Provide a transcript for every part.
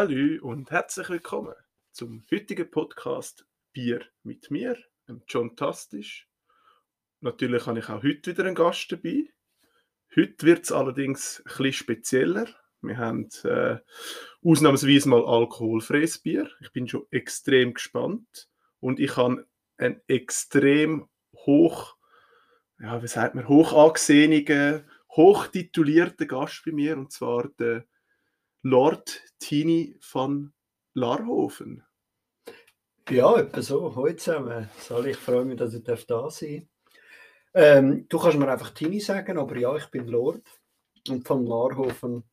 Salü und herzlich willkommen zum heutigen Podcast Bier mit mir, dem John Tastisch. Natürlich habe ich auch heute wieder einen Gast dabei. Heute wird es allerdings bisschen spezieller. Wir haben äh, ausnahmsweise mal alkoholfreies Bier. Ich bin schon extrem gespannt und ich habe einen extrem hoch, ja, wie sagt man, hoch angesehenen, hochtitulierten Gast bei mir und zwar der Lord Tini van Larhofen. Ja, etwa so. Heute zusammen. Sal, ich freue mich, dass ich da sein ähm, Du kannst mir einfach Tini sagen, aber ja, ich bin Lord. Und von Larhofen,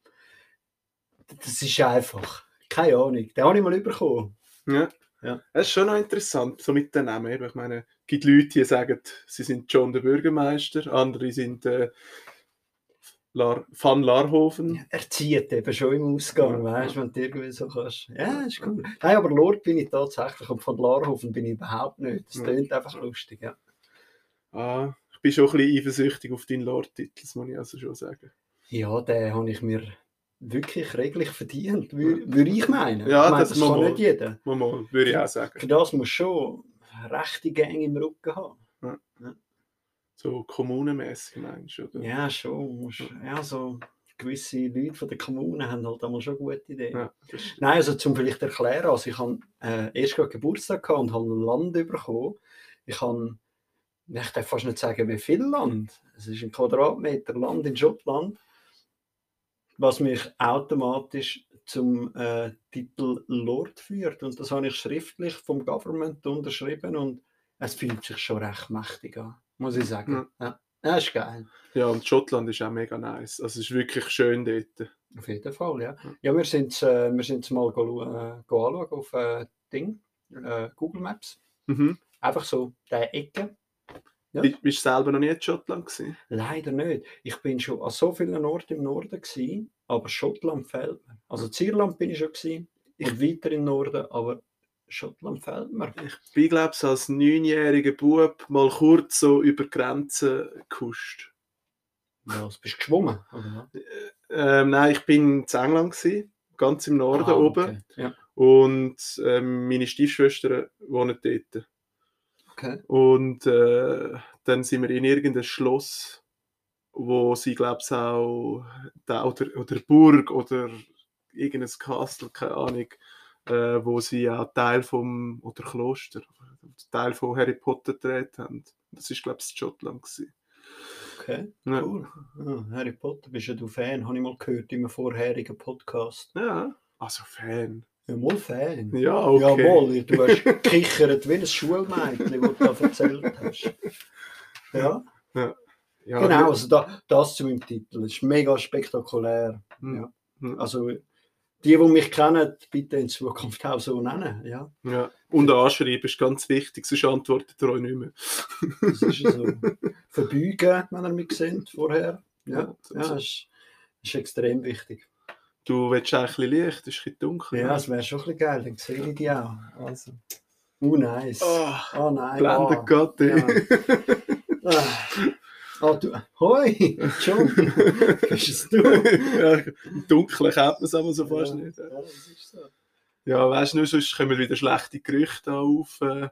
das ist einfach. Keine Ahnung. Den habe ich mal bekommen. Ja. ja. Das ist schon noch interessant, so mit den Namen. Ich meine, es gibt Leute, die sagen, sie sind John der Bürgermeister, andere sind äh, Lar, Van Larhofen. Ja, er zieht eben schon im Ausgang, ja. weißt du, wenn du irgendwie so kannst. Ja, ist cool. Nein, aber Lord bin ich tatsächlich und von Larhofen bin ich überhaupt nicht. Das klingt ja. einfach lustig, ja. Ah, ich bin schon ein bisschen eifersüchtig auf deinen Lord-Titel, das muss ich also schon sagen. Ja, den habe ich mir wirklich reglich verdient, würde ich meinen. Ja, ich meine, das, das kann mal, nicht jeder. Mal, mal, würde ich auch sagen. Für das muss schon rechte Gang im Rücken haben. Ja. So kommunenmäßig meinst du, oder? Ja, schon. Ja, so gewisse Leute von der Kommune haben halt einmal schon gute Ideen. Ja, Nein, also zum vielleicht erklären, also ich habe äh, erst gerade Geburtstag gehabt und habe ein Land bekommen. Ich habe, ich darf fast nicht sagen, wie viel Land. Es ist ein Quadratmeter Land in Schottland, was mich automatisch zum äh, Titel Lord führt. Und das habe ich schriftlich vom Government unterschrieben und es fühlt sich schon recht mächtig an muss ich sagen. Ja. ja. Ja, ist geil. Ja, und Schottland ist auch mega nice. Also es ist wirklich schön dort. Auf jeden Fall, ja. Ja, wir sind äh, wir mal go, äh, go anschauen auf äh, Ding, äh, Google Maps. Mhm. Einfach so der Ecke. Ja. Bist du selber noch nie in Schottland gewesen? Leider nicht. Ich bin schon an so vielen Orten im Norden gewesen, aber Schottland fehlt mir. Also Zierland bin ich schon gewesen, und weiter im Norden, aber Schottland fällt mir. Ich bin, glaube ich, als neunjähriger Bub mal kurz so über Grenzen gekuscht. Was, bist du geschwommen? Oder? Ähm, nein, ich bin in England, gewesen, ganz im Norden ah, oben. Okay. Ja. Und ähm, meine Stiefschwestern wohnen dort. Okay. Und äh, dann sind wir in irgendein Schloss, wo sie, glaube ich, auch, oder, oder Burg oder irgendein Castle, keine Ahnung, äh, wo sie ja Teil vom, oder Kloster, Teil von Harry Potter gedreht haben. Das ist, glaube ich, Schottland. Gewesen. Okay, ja. cool. Ah, Harry Potter, bist ja du Fan, habe ich mal gehört in einem vorherigen Podcast. Ja, also Fan. Ja, mal Fan. Ja, okay. Jawohl, du hast gekichert wie ein Schulmädchen, das du da erzählt hast. Ja. ja. ja genau, also da, das zu meinem Titel. Das ist mega spektakulär. Hm. Ja. Also die, die mich kennen, bitte in Zukunft auch so nennen. Ja. Ja. Und anschreiben ist ganz wichtig, sonst antwortet er euch nicht mehr. das ist so. Verbeugen, wenn ihr mich seht vorher. Ja, ja, das ist, ist extrem wichtig. Du willst eigentlich ein bisschen Licht, ist ein bisschen dunkel. Ja, es wäre schon ein bisschen geil, dann sehe ich die auch. Also. Oh, nice. Oh, oh nein. Blendet oh. Gott, ey. Ja. Ah. Oh, du, hoi, John, bist es du? ja, Im Dunkeln kennt man es aber so fast ja, nicht. Ja, das ist so. Ja, weißt du, sonst kommen wieder schlechte Gerüchte auf. Äh,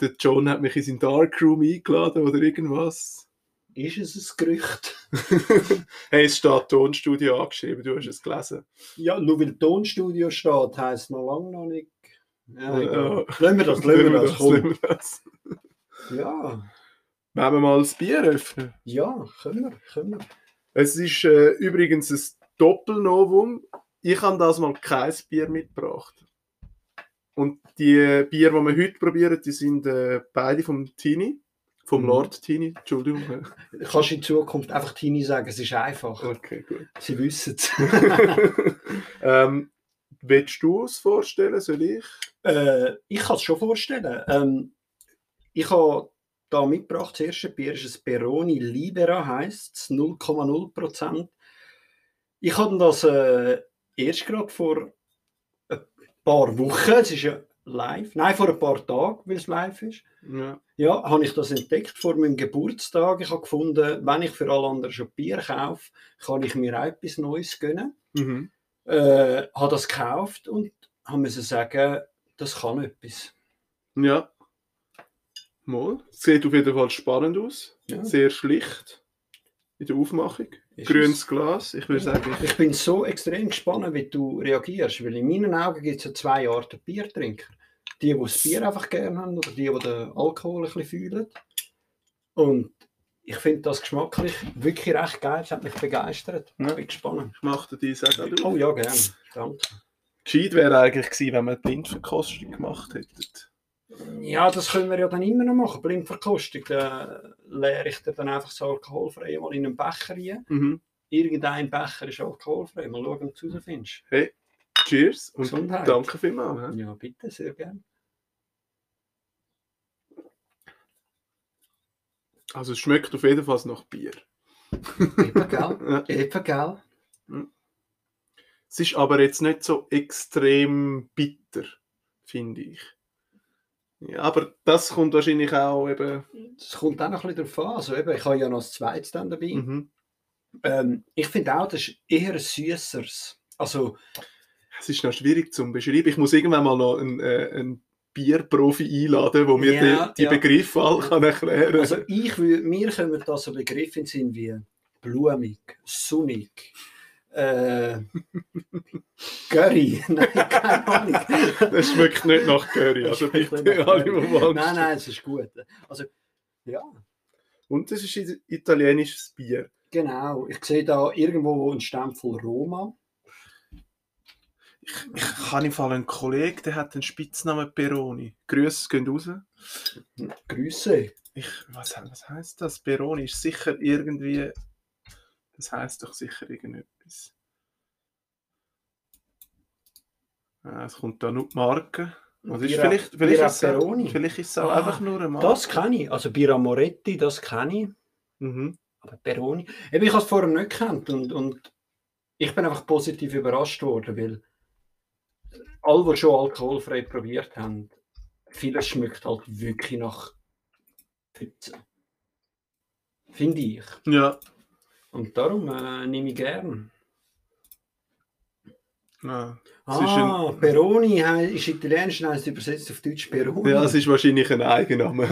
der John hat mich in sein Darkroom eingeladen oder irgendwas. Ist es ein Gerücht? hey, es steht Tonstudio angeschrieben, du hast es gelesen. Ja, nur weil Tonstudio steht, heisst noch lange noch nicht. Ja, Ja. Lassen wir das, lassen wir das, lassen wir das. Ja, Wollen wir mal das Bier öffnen? ja, können wir, können wir. Es ist äh, übrigens ein Doppelnovum. Ich habe das mal kein Bier mitgebracht. Und die Bier, die wir heute probieren, die sind äh, beide vom Tini. Vom Mhm. Lord Tini, Entschuldigung. Kannst du in Zukunft einfach Tini sagen, es ist einfach. Okay, gut. Sie wissen es. ähm, willst du es vorstellen, soll ich? äh, ich kann es schon vorstellen. Ähm, ich habe da mitgebracht, das erste Bier ist ein Peroni Libera, heisst es, 0,0%. Ich habe das äh, erst gerade vor ein paar Wochen, es ist ja live, nein, vor ein paar Tagen, weil es live ist, Ja. ja, habe ich das entdeckt vor meinem Geburtstag. Ich habe gefunden, wenn ich für alle anderen schon Bier kaufe, kann ich mir auch etwas Neues gönnen. Mhm. Äh, habe das gekauft und musste sagen, das kann etwas. Ja. Mal. Sieht auf jeden Fall spannend aus. Ja. Sehr schlicht in der Aufmachung. Ist Grünes es? Glas, ich würde sagen. Ich bin so extrem gespannt, wie du reagierst, weil in meinen Augen gibt es ja zwei Arten Biertrinker. Die, die das Bier einfach gerne haben oder die, die den Alkohol ein bisschen fühlen. Und ich finde das geschmacklich wirklich recht geil. Es hat mich begeistert. Ja. Ich bin gespannt. Ich mache dir das auch. Oh ja, gerne. Danke. Gescheit wäre eigentlich gewesen, wenn wir Blindverkostung gemacht hätten. Ja, das können wir ja dann immer noch machen. Blindverkostung. Da leere ich dir dann einfach so alkoholfrei mal in einen Becher rein. Mhm. Irgendein Becher ist alkoholfrei. Mal schauen, ob du es findest. Hey, cheers und Gesundheit. danke vielmals. Ja, bitte, sehr gerne. Also es schmeckt auf jeden Fall nach Bier. Eben, gell? Eben, gell? Es ist aber jetzt nicht so extrem bitter, finde ich. Ja, aber das kommt wahrscheinlich auch eben... Das kommt auch noch ein bisschen darauf an. Also eben, ich habe ja noch das Zweites dann dabei. Mhm. Ähm, ich finde auch, das ist eher ein süßeres. Also... Es ist noch schwierig zu beschreiben. Ich muss irgendwann mal noch einen, äh, einen Bierprofi einladen, der mir ja, die, die ja. Begriffe all kann erklären Also ich mir kommen da so Begriffe in Sinn wie blumig, sonnig, äh, Curry, nein, keine Ahnung. Das schmeckt nicht nach Curry, also bitte alle, Nein, nein, es ist gut. Also, ja. Und das ist ein italienisches Bier. Genau, ich sehe da irgendwo einen Stempel Roma. Ich, ich habe im Fall einen Kollegen, der hat den Spitznamen Peroni. Grüße gehen raus. Grüße. Ich, was, was heißt das? Peroni ist sicher irgendwie. Das heißt doch sicher irgendetwas. Ah, es kommt da nur die Marke. Was ist vielleicht, vielleicht, ist Peroni. vielleicht ist es auch ah, einfach nur eine Marke. Das kenne ich. Also Bira Moretti, das kenne ich. Mhm. Aber Peroni. Eben, ich habe es vorher nicht gekannt und, und ich bin einfach positiv überrascht worden, weil alle, die schon alkoholfrei probiert haben, vieles schmeckt halt wirklich nach Pfütze. Finde ich. Ja. Und darum äh, nehme ich gern. Ja. Ah, ein... Peroni ist italienisch, heißt übersetzt auf Deutsch Peroni. Ja, es ist wahrscheinlich ein Eigenname.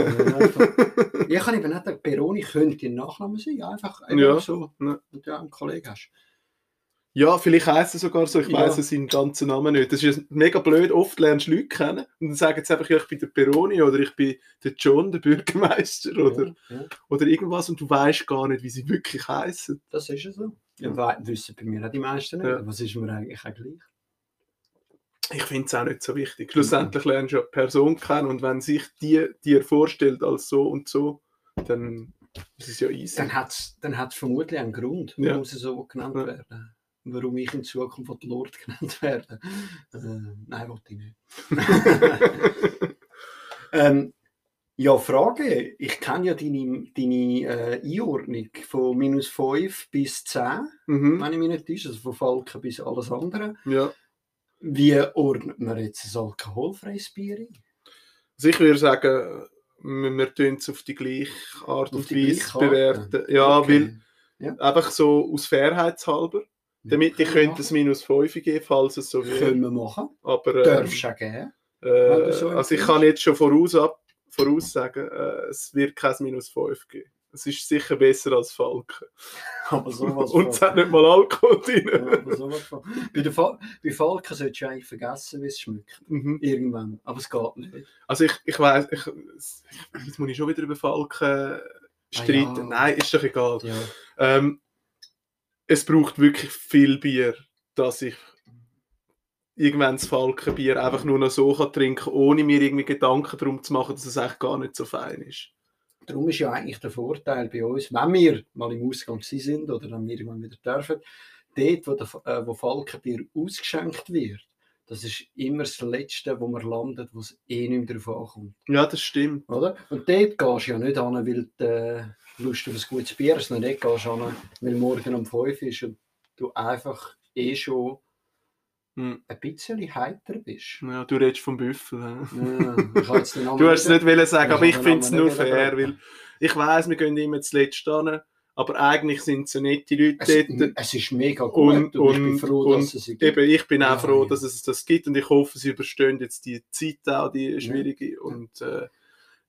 ja, ich kann eben nicht Peroni könnte ein Nachname sein, einfach, einfach ja. so, wenn du einen Kollegen hast. Ja, vielleicht heisst es sogar so, ich ja. weiss seinen ganzen Namen nicht. Das ist mega blöd, oft lernst du Leute kennen und dann sagen sie einfach, ja, ich bin der Peroni oder ich bin der John, der Bürgermeister oder, ja, ja. oder irgendwas und du weißt gar nicht, wie sie wirklich heißen. Das ist ja so. Ja, wissen bei mir auch die meisten nicht. Was ist mir eigentlich auch gleich? Ich finde es auch nicht so wichtig. Schlussendlich lernst du eine Person kennen und wenn sich die dir vorstellt als so und so, dann ist es ja easy. Dann hat es dann vermutlich einen Grund, warum sie so genannt werden warum ich in Zukunft Lord genannt werde. Äh, nein, wollte ich nicht. ähm, ja, Frage. Ich kenne ja deine, deine äh, Einordnung von minus 5 bis 10, mhm. wenn ich mich nicht täusche, also von Falken bis alles andere. Ja. Wie ordnet man jetzt ein alkoholfreies Bier ein? Also ich würde sagen, wir, wir tun es auf die gleiche Art und Weise bewerten. Ja, okay. weil ja. einfach so aus Fairheitshalber damit ich könnte es minus 5 geben, falls es so wird. Können wir machen. Aber, ähm, Darfst du auch geben. Äh, so also ich kann jetzt schon voraus, ab, voraus sagen, äh, es wird kein minus 5 geben. Es ist sicher besser als Falken. Aber sowas Und es hat nicht mal Alkohol drin. Ja, bei, der Fa bei Falken solltest du eigentlich vergessen, wie es schmeckt. Mhm. Irgendwann. Aber es geht nicht. Also ich, ich weiß, ich, jetzt muss ich schon wieder über Falken streiten. Ah, ja. Nein, ist doch egal. Ja. Ähm, es braucht wirklich viel Bier, dass ich irgendwann das Falkenbier einfach nur noch so kann trinken kann, ohne mir irgendwie Gedanken darum zu machen, dass es eigentlich gar nicht so fein ist. Darum ist ja eigentlich der Vorteil bei uns, wenn wir mal im Ausgang sind oder dann wir irgendwann wieder dürfen, dort, wo, der, äh, wo Falkenbier ausgeschenkt wird, das ist immer das Letzte, wo man landet, wo es eh nicht mehr darauf ankommt. Ja, das stimmt. Oder? Und dort gehst du ja nicht an, weil du Lust auf ein gutes Bier hast, nicht gehst an, weil morgen um 5 ist und du einfach eh schon hm. ein bisschen heiter bist. Ja, du redest vom Büffel. Ja, du hast es nicht wollen sagen, aber ich finde es nur fair, weil ich weiß, wir gehen immer zuletzt an aber eigentlich sind es so nette Leute es, dort. Es ist mega gut Und, und, ich bin froh, dass es gibt. eben, ich bin auch Ja, froh, ja. dass es das gibt und ich hoffe, sie überstehen jetzt die Zeit auch, die schwierige. Und äh,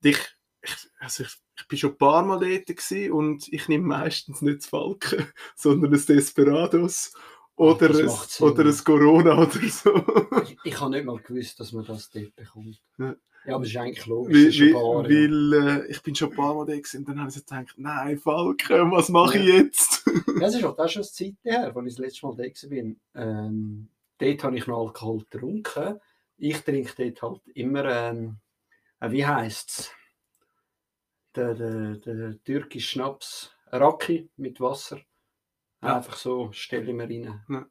ich, ich, also ich, ich bin schon ein paar Mal dort und ich nehme meistens nicht das Falken, sondern ein Desperados oder, das ein, oder ein Corona oder so. Ich, ich habe nicht mal gewusst, dass man das dort bekommt. Ja. Ja, aber es ist eigentlich logisch. Weil, ist schon weil, Bar, ja. weil äh, ich bin schon ein paar Mal da und dann habe ich so gedacht, nein, Falken, was mache ich jetzt? Ja, es ist auch das schon eine Zeit her, als ich das letzte Mal da war. Ähm, dort habe ich noch Alkohol getrunken. Ich trinke dort halt immer, ähm, äh, wie heisst es? Der, der, der türkische Schnaps, Raki mit Wasser. Ja. Einfach so, stelle ich mir rein. Ja.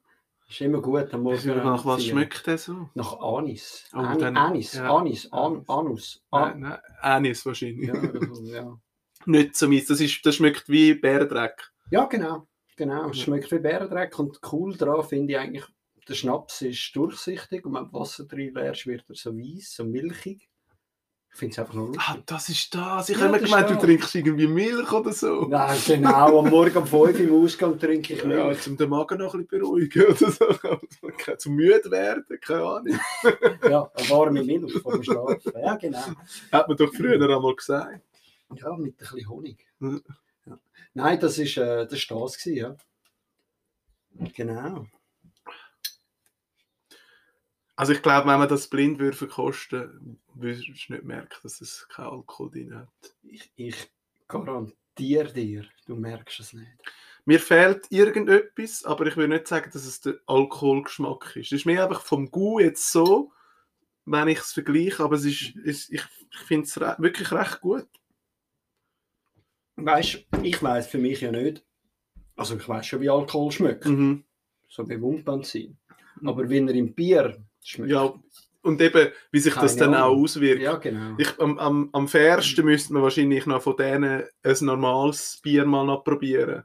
Ist immer gut, am Morgen. Nach was schmeckt der so? Nach Anis. Oh, Ani- dann- Anis, ja. Anis, An, Anus. An, Nein, nein, Anis wahrscheinlich. ja. Nicht so mies. Das, ist, das schmeckt wie Bärendreck. Ja, genau. genau. Es schmeckt wie Bärendreck und cool daran finde ich eigentlich, der Schnaps ist durchsichtig und wenn du Wasser drin leerst, wird er so weiß, so milchig. Ich finde es einfach nur Ah, lustig. das ist das. Ich Ja, habe mir gemeint, du trinkst irgendwie Milch oder so. Nein, genau. Am Morgen um 5 Uhr im Ausgang trinke ich Ja, Milch. um den Magen noch ein bisschen beruhigen oder so. Zum müde werden, keine Ahnung. Ja, eine warme Milch vor dem Schlafen. Ja, genau. Hat man doch früher einmal gesagt. Ja, mit ein bisschen Honig. Ja. Nein, das ist, äh, das war das, gewesen, ja. Genau. Also ich glaube, wenn man das blind würde verkosten, würdest du nicht merken, dass es keinen Alkohol drin hat. Ich, ich garantiere dir, du merkst es nicht. Mir fehlt irgendetwas, aber ich will nicht sagen, dass es der Alkoholgeschmack ist. Es ist mir einfach vom Gu jetzt so, wenn ich es vergleiche, aber es ist, es, ich, ich finde es re wirklich recht gut. Weißt ich weiß für mich ja nicht. Also ich weiß schon, wie Alkohol schmeckt. Mhm. So wie Wundbenzin. Aber wenn er im Bier. Ja, und eben, wie sich das Keine dann auch auswirkt. ja genau. Ich, am, am, am fairsten müsste man wahrscheinlich noch von denen ein normales Bier mal noch probieren.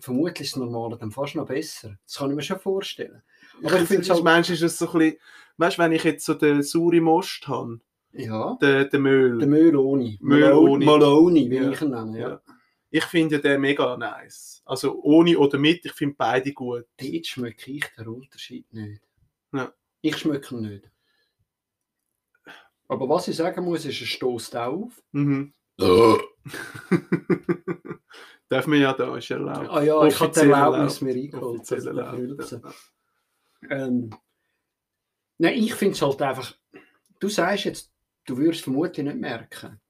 Vermutlich ist das Normale dann fast noch besser. Das kann ich mir schon vorstellen. Aber ich finde es halt, ist das so ein bisschen, weißt du, wenn ich jetzt so den saure Most habe, Ja, den, den Müll, der Mülloni. Mülloni. Maloni, wie Ja. ich ihn nenne. Ja. Ja. ich finde den mega nice. Also ohne oder mit, ich finde beide gut. Dort schmecke ich den Unterschied nicht. Ja. Ich schmecke ihn nicht. Aber was ich sagen muss, ist, er stößt auf. Mhm. Darf man ja da, ist erlaubt. Ah ja, ich habe die Erlaubnis mir eingeholt. Also ja. Ähm, nein, ich finde es halt einfach, du sagst jetzt, du würdest vermutlich nicht merken.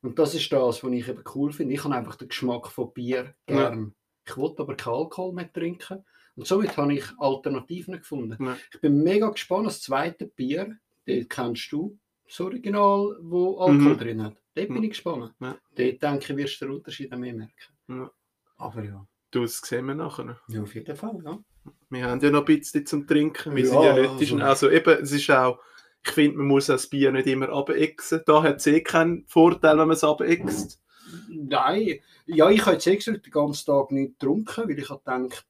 Und das ist das, was ich eben cool finde. Ich habe einfach den Geschmack von Bier gern. Ich wollte aber keinen Alkohol mehr trinken. Und somit habe ich Alternativen gefunden. Ja. Ich bin mega gespannt. Das zweite Bier, das kennst du, das Original, wo Alkohol Mhm. drin hat. Dort bin Ja. ich gespannt. Ja. Dort denke ich, wirst du den Unterschied auch mehr merken. Ja. Aber ja, Du, das sehen wir nachher. ja auf jeden Fall. Ja. Wir haben ja noch ein bisschen zum Trinken. Wir Ja, sind ja nicht, also- also eben, es ist auch, ich finde, man muss das Bier nicht immer abexen. Da hat es eh keinen Vorteil, wenn man es abext. Nein, ja, ich habe jetzt extra den ganzen Tag nicht getrunken, weil ich habe gedacht,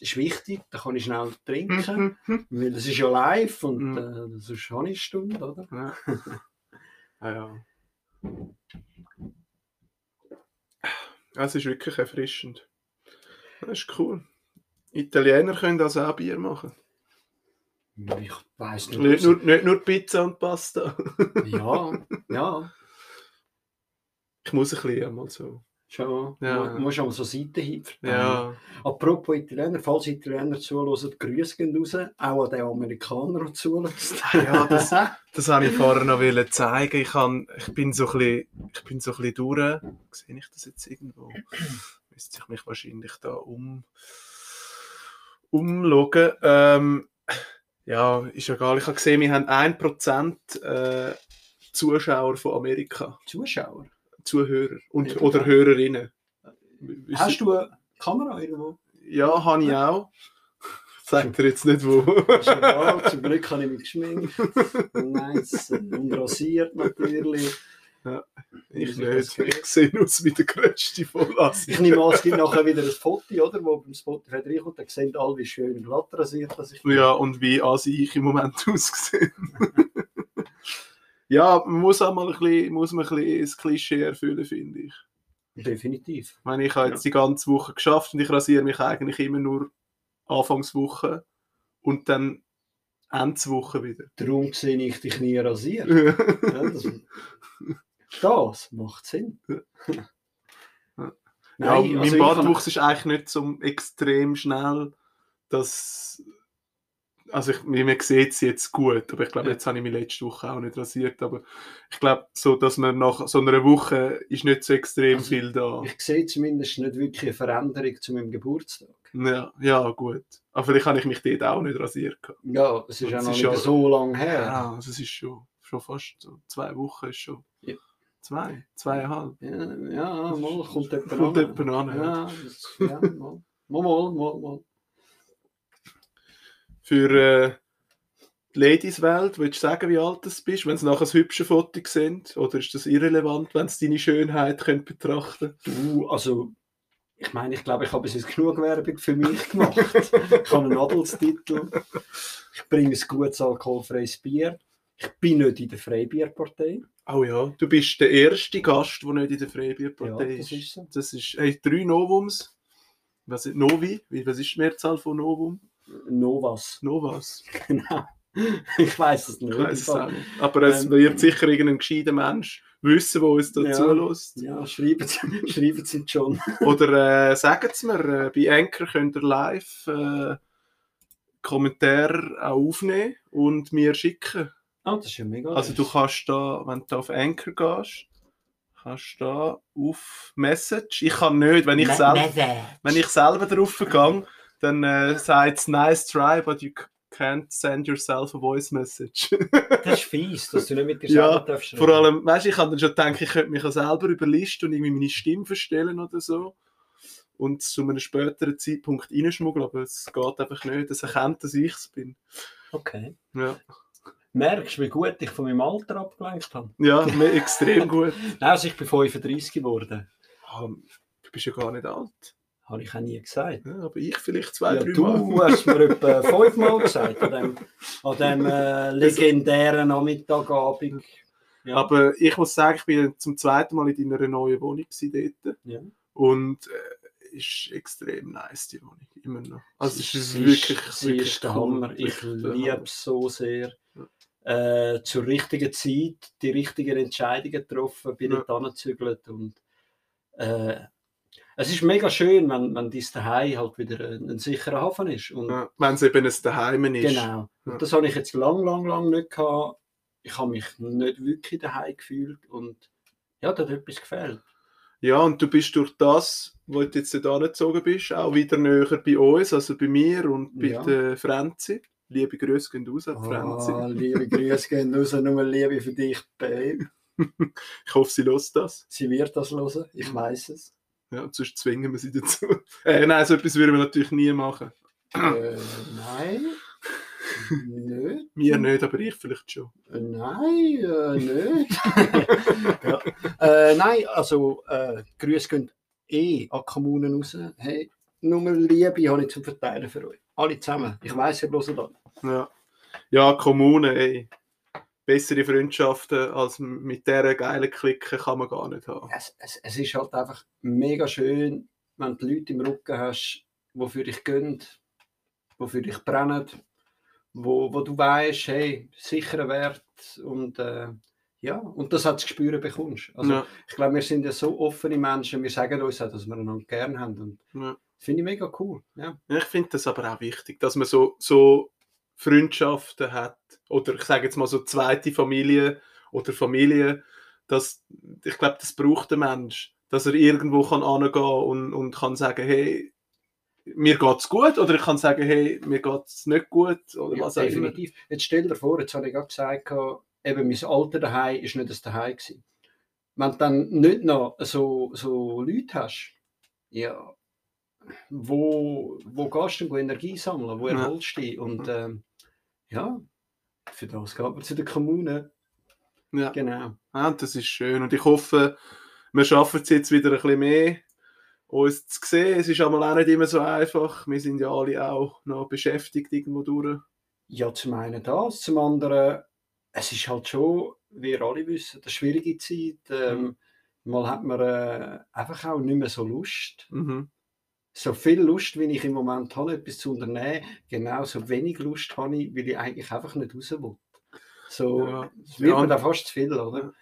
ist wichtig, da kann ich schnell trinken, Mhm. weil das ist ja live und Mhm. äh, sonst habe ich eine Stunde, oder? Ja. ah, ja. Es ist wirklich erfrischend. Das ist cool. Italiener können also auch Bier machen. Ich weiß nicht. Nicht nur, nicht nur Pizza und Pasta. Ja, ja, Ich muss ein bisschen einmal so. Schon. Ja. Du musst auch so Seitenhieb verteilen. Ja. Apropos Italiener, falls Italiener zuhören, Grüße gehen raus, auch an den Amerikaner, der zulässt. Ja, das- Das wollte ich vorher noch zeigen. Ich, kann, ich, bin so ein bisschen, ich bin so ein bisschen durch. Sehe ich das jetzt irgendwo? Müsste ich mich wahrscheinlich da um, umloggen. Ähm, ja, ist egal. Ich habe gesehen, wir haben 1% äh, Zuschauer von Amerika. Zuschauer. Zuhörer und, Ja. oder Hörerinnen. Hast du eine Kamera irgendwo? Ja, habe ich auch. Sagt er jetzt nicht wo. Ist egal, zum Glück habe ich mich geschminkt. Nice. Und rasiert natürlich. ich das nicht. Ich sehe aus wie der größte Vollassi. Ich nehme an, es gibt nachher wieder ein Foto, oder, wo beim Spotify reinkommt. Da sehen alle, wie schön und glatt rasiert das ich bin. Ja, und wie Asi ich im Moment ausgesehen. Ja, man muss auch mal ein bisschen, muss man ein bisschen das Klischee erfüllen, finde ich. Definitiv. Ich meine, ich habe jetzt ja. die ganze Woche geschafft und ich rasiere mich eigentlich immer nur Anfangswoche und dann Endswoche wieder. Darum sehe ich dich nie rasieren. ja, das, das, macht Sinn. Ja. Nein, ja, also mein Bartwuchs ist eigentlich nicht so extrem schnell, dass also ich, man sieht es jetzt gut, aber ich glaube, ja. jetzt habe ich mich letzte Woche auch nicht rasiert, aber ich glaube, so, dass man nach so einer Woche ist nicht so extrem also, viel da. Ich sehe zumindest nicht wirklich eine Veränderung zu meinem Geburtstag. Ja, ja gut. Aber vielleicht habe ich mich dort auch nicht rasiert. Ja, es ist ja noch ist nicht schon, so lange her. Ja, also es ist schon, schon fast so zwei Wochen ist schon. Ja. Zwei, zweieinhalb. Ja, ja mal, kommt jemand an. Kommt jemand an, ja. ja, das, ja mal, mal, mal, mal für äh, die Ladies-Welt, willst du sagen, wie alt du bist, wenn sie nachher ein hübsches Foto sind? Oder ist das irrelevant, wenn sie deine Schönheit können betrachten Du, also, ich meine, ich glaube, ich habe bis genug Werbung für mich gemacht. ich habe einen Adelstitel. Ich bringe ein gutes alkoholfreies Bier. Ich bin nicht in der Freibierpartei. Oh ja, du bist der erste Gast, der nicht in der Freibierpartei ja, das ist. So. Das ist hey, drei Novums. Was ist Novi? Was ist die Mehrzahl von Novum? Novas. Novas. Genau. Ich weiß es nicht. Ich weiss es auch nicht. Aber es ähm, wird sicher irgendein gescheiter Mensch wissen, der uns dazu ja, lässt. Ja, schreiben Sie, schreiben Sie schon. Oder äh, sagen Sie mir, äh, bei Anchor könnt ihr live äh, Kommentare auch aufnehmen und mir schicken. Ah, das ist ja mega. Also du kannst da, wenn du auf Anchor gehst, kannst du da auf Message. Ich kann nicht, wenn ich, selber, wenn ich selber drauf gehe, dann äh, sagt es nice try, but you can't send yourself a voice message. das ist fies, dass du nicht mit dir selber ja, darfst. Vor allem, weißt du, ich habe dann schon gedacht, ich könnte mich auch selber überlisten und irgendwie meine Stimme verstellen oder so. Und zu einem späteren Zeitpunkt reinschmuggeln, aber es geht einfach nicht. Es erkennt, dass ich es bin. Okay. Ja. Merkst du, wie gut ich von meinem Alter abgelenkt habe? Ja, extrem gut. Nein, also ich bin 35 geworden. Oh, du bist ja gar nicht alt. Habe ich auch nie gesagt. Ja, aber ich vielleicht zwei, ja, drei du Mal. Du hast mir etwa fünfmal gesagt, an dem, an dem äh, legendären Nachmittagabend. Ja. Aber ich muss sagen, ich bin zum zweiten Mal in deiner neuen Wohnung dort. Ja. Und äh, ist extrem nice, die Wohnung. Immer noch. Also es ist sie wirklich, ist, der cool. Hammer. Ich liebe es so sehr. Äh, zur richtigen Zeit die richtigen Entscheidungen getroffen, bin ja. dort angezügelt und äh, es ist mega schön, wenn, wenn dein Daheim halt wieder ein, ein sicherer Hafen ist. Und ja, wenn es eben ein Daheim ist. Genau. Ja. Das habe ich jetzt lang, lang, lang nicht gehabt. Ich habe mich nicht wirklich daheim gefühlt und ja, da hat etwas gefällt. Ja, und du bist durch das, wo du jetzt da angezogen bist, auch wieder näher bei uns, also bei mir und bei ja. der Franzi. Liebe Grüße gehen raus, oh, Franzi. liebe Grüße gehen raus, nur Liebe für dich, Babe. ich hoffe, sie lässt das. Sie wird das hören, ich weiß es. Ja, sonst zwingen wir sie dazu. Äh, nein, so etwas würden wir natürlich nie machen. Äh, nein. nicht. Wir nicht, aber ich vielleicht schon. Äh, nein, äh, nicht. ja. äh, nein, also äh, Grüße gehen eh an Kommunen raus. Hey, nur Liebe habe ich zum Verteilen für euch. Alle zusammen. Ich weiss, ihr hört das. Ja. ja, Kommunen, ey bessere Freundschaften als mit dieser geilen Clique kann man gar nicht haben. Es, es, es, ist halt einfach mega schön, wenn du Leute im Rücken hast, die für dich gehen, die für dich brennen, wo, wo du weißt, hey, sicherer Wert und äh, ja, und das hat zu spüren bekommst. Also, ja. Ich glaube, wir sind ja so offene Menschen, wir sagen uns auch, dass wir einander gerne haben. Und ja. Das finde ich mega cool. Ja. ich finde das aber auch wichtig, dass man so, so Freundschaften hat oder ich sage jetzt mal so zweite Familie oder Familie, dass ich glaube, das braucht der Mensch, dass er irgendwo kann angehen und, und kann sagen, hey, mir geht es gut oder ich kann sagen, hey, mir geht es nicht gut oder ja, was definitiv. Immer. Jetzt stell dir vor, jetzt habe ich gerade gesagt, eben mein alter daheim ist nicht das daheim gewesen. Wenn du dann nicht noch so, so Leute hast, ja, wo, wo gehst du denn Energie sammeln, wo erholst du dich und ähm, ja, für das geht man zu der Kommune. Ja. Genau. Ah, das ist schön. Und ich hoffe, wir schaffen es jetzt wieder ein bisschen mehr, uns zu sehen. Es ist aber auch nicht immer so einfach. Wir sind ja alle auch noch beschäftigt irgendwo durch. Ja, zum einen das, zum anderen, es ist halt schon, wie wir alle wissen, eine schwierige Zeit. Ähm, mhm. mal hat man äh, einfach auch nicht mehr so Lust. Mhm. So viel Lust, wie ich im Moment habe, etwas zu unternehmen, genauso wenig Lust habe ich, weil ich eigentlich einfach nicht raus will. So ja. wird ja. mir da fast zu viel, oder?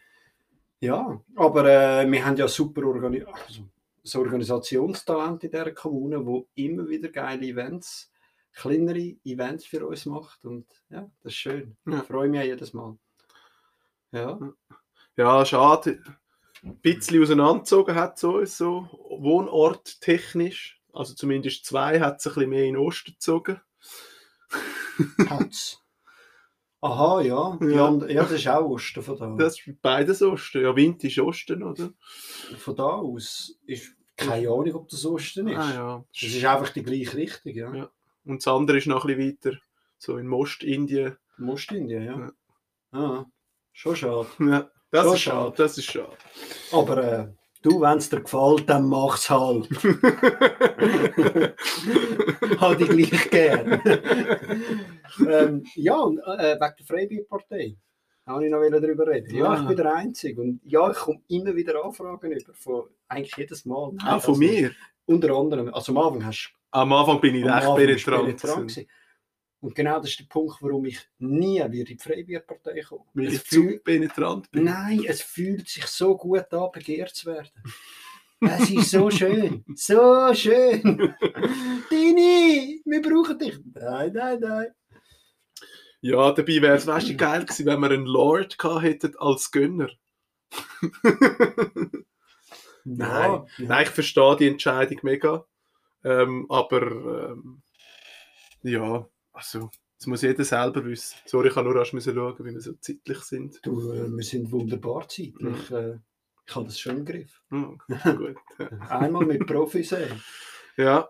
Ja, aber äh, wir haben ja super Organi also, so Organisationstalent in dieser Kommune, wo immer wieder geile Events, kleinere Events für uns macht und ja, das ist schön. Ja. Ich freue mich jedes Mal. Ja. Ja, schade. Ein bisschen auseinandergezogen hat so, so Wohnort technisch. Also zumindest zwei hat es ein bisschen mehr in den Osten gezogen. Hat's. Aha, ja. Ja. Andere, ja, das ist auch Osten von da. Das ist beides Osten. Ja, Wind ist Osten, oder? Von da aus ist keine Ahnung, ob das Osten ist. Ah, ja. Das ist einfach die gleiche Richtung, ja. ja. Und das andere ist noch ein bisschen weiter, so in Mostindien. Mostindien, ja. ja. Ah, schon schade. Ja, das schon ist schade. schade. Das ist schade. Aber äh, Du, wenn es dir gefällt, dann mach's halt. Habe ich gleich gern. ähm, ja, äh, wegen der Freibierpartei habe ich noch darüber reden. Ja, ja, ich bin der Einzige. Und ja, ich komme immer wieder Anfragen über, von, eigentlich jedes Mal. Ah, von also, mir? Unter anderem. Also am Anfang hast Am Anfang bin ich echt penetrant. Und genau das ist der Punkt, warum ich nie wieder in die Freibierpartei komme. Weil ich zu penetrant bin. Nein, es fühlt sich so gut an, begehrt zu werden. Es ist so schön. So schön. Dini, wir brauchen dich. Nein, nein, nein. Ja, dabei wäre es weißt du, geil gewesen, wenn wir einen Lord hätten als Gönner. nein, ja. nein, ich verstehe die Entscheidung mega. Ähm, aber ähm, ja, also, das muss jeder selber wissen. Sorry, ich kann nur erst schauen, wie wir so zeitlich sind. Du, äh, wir sind wunderbar zeitlich. Mhm. Äh, ich habe das schon im Griff. Mhm, gut. Einmal mit Profis. Ey. Ja.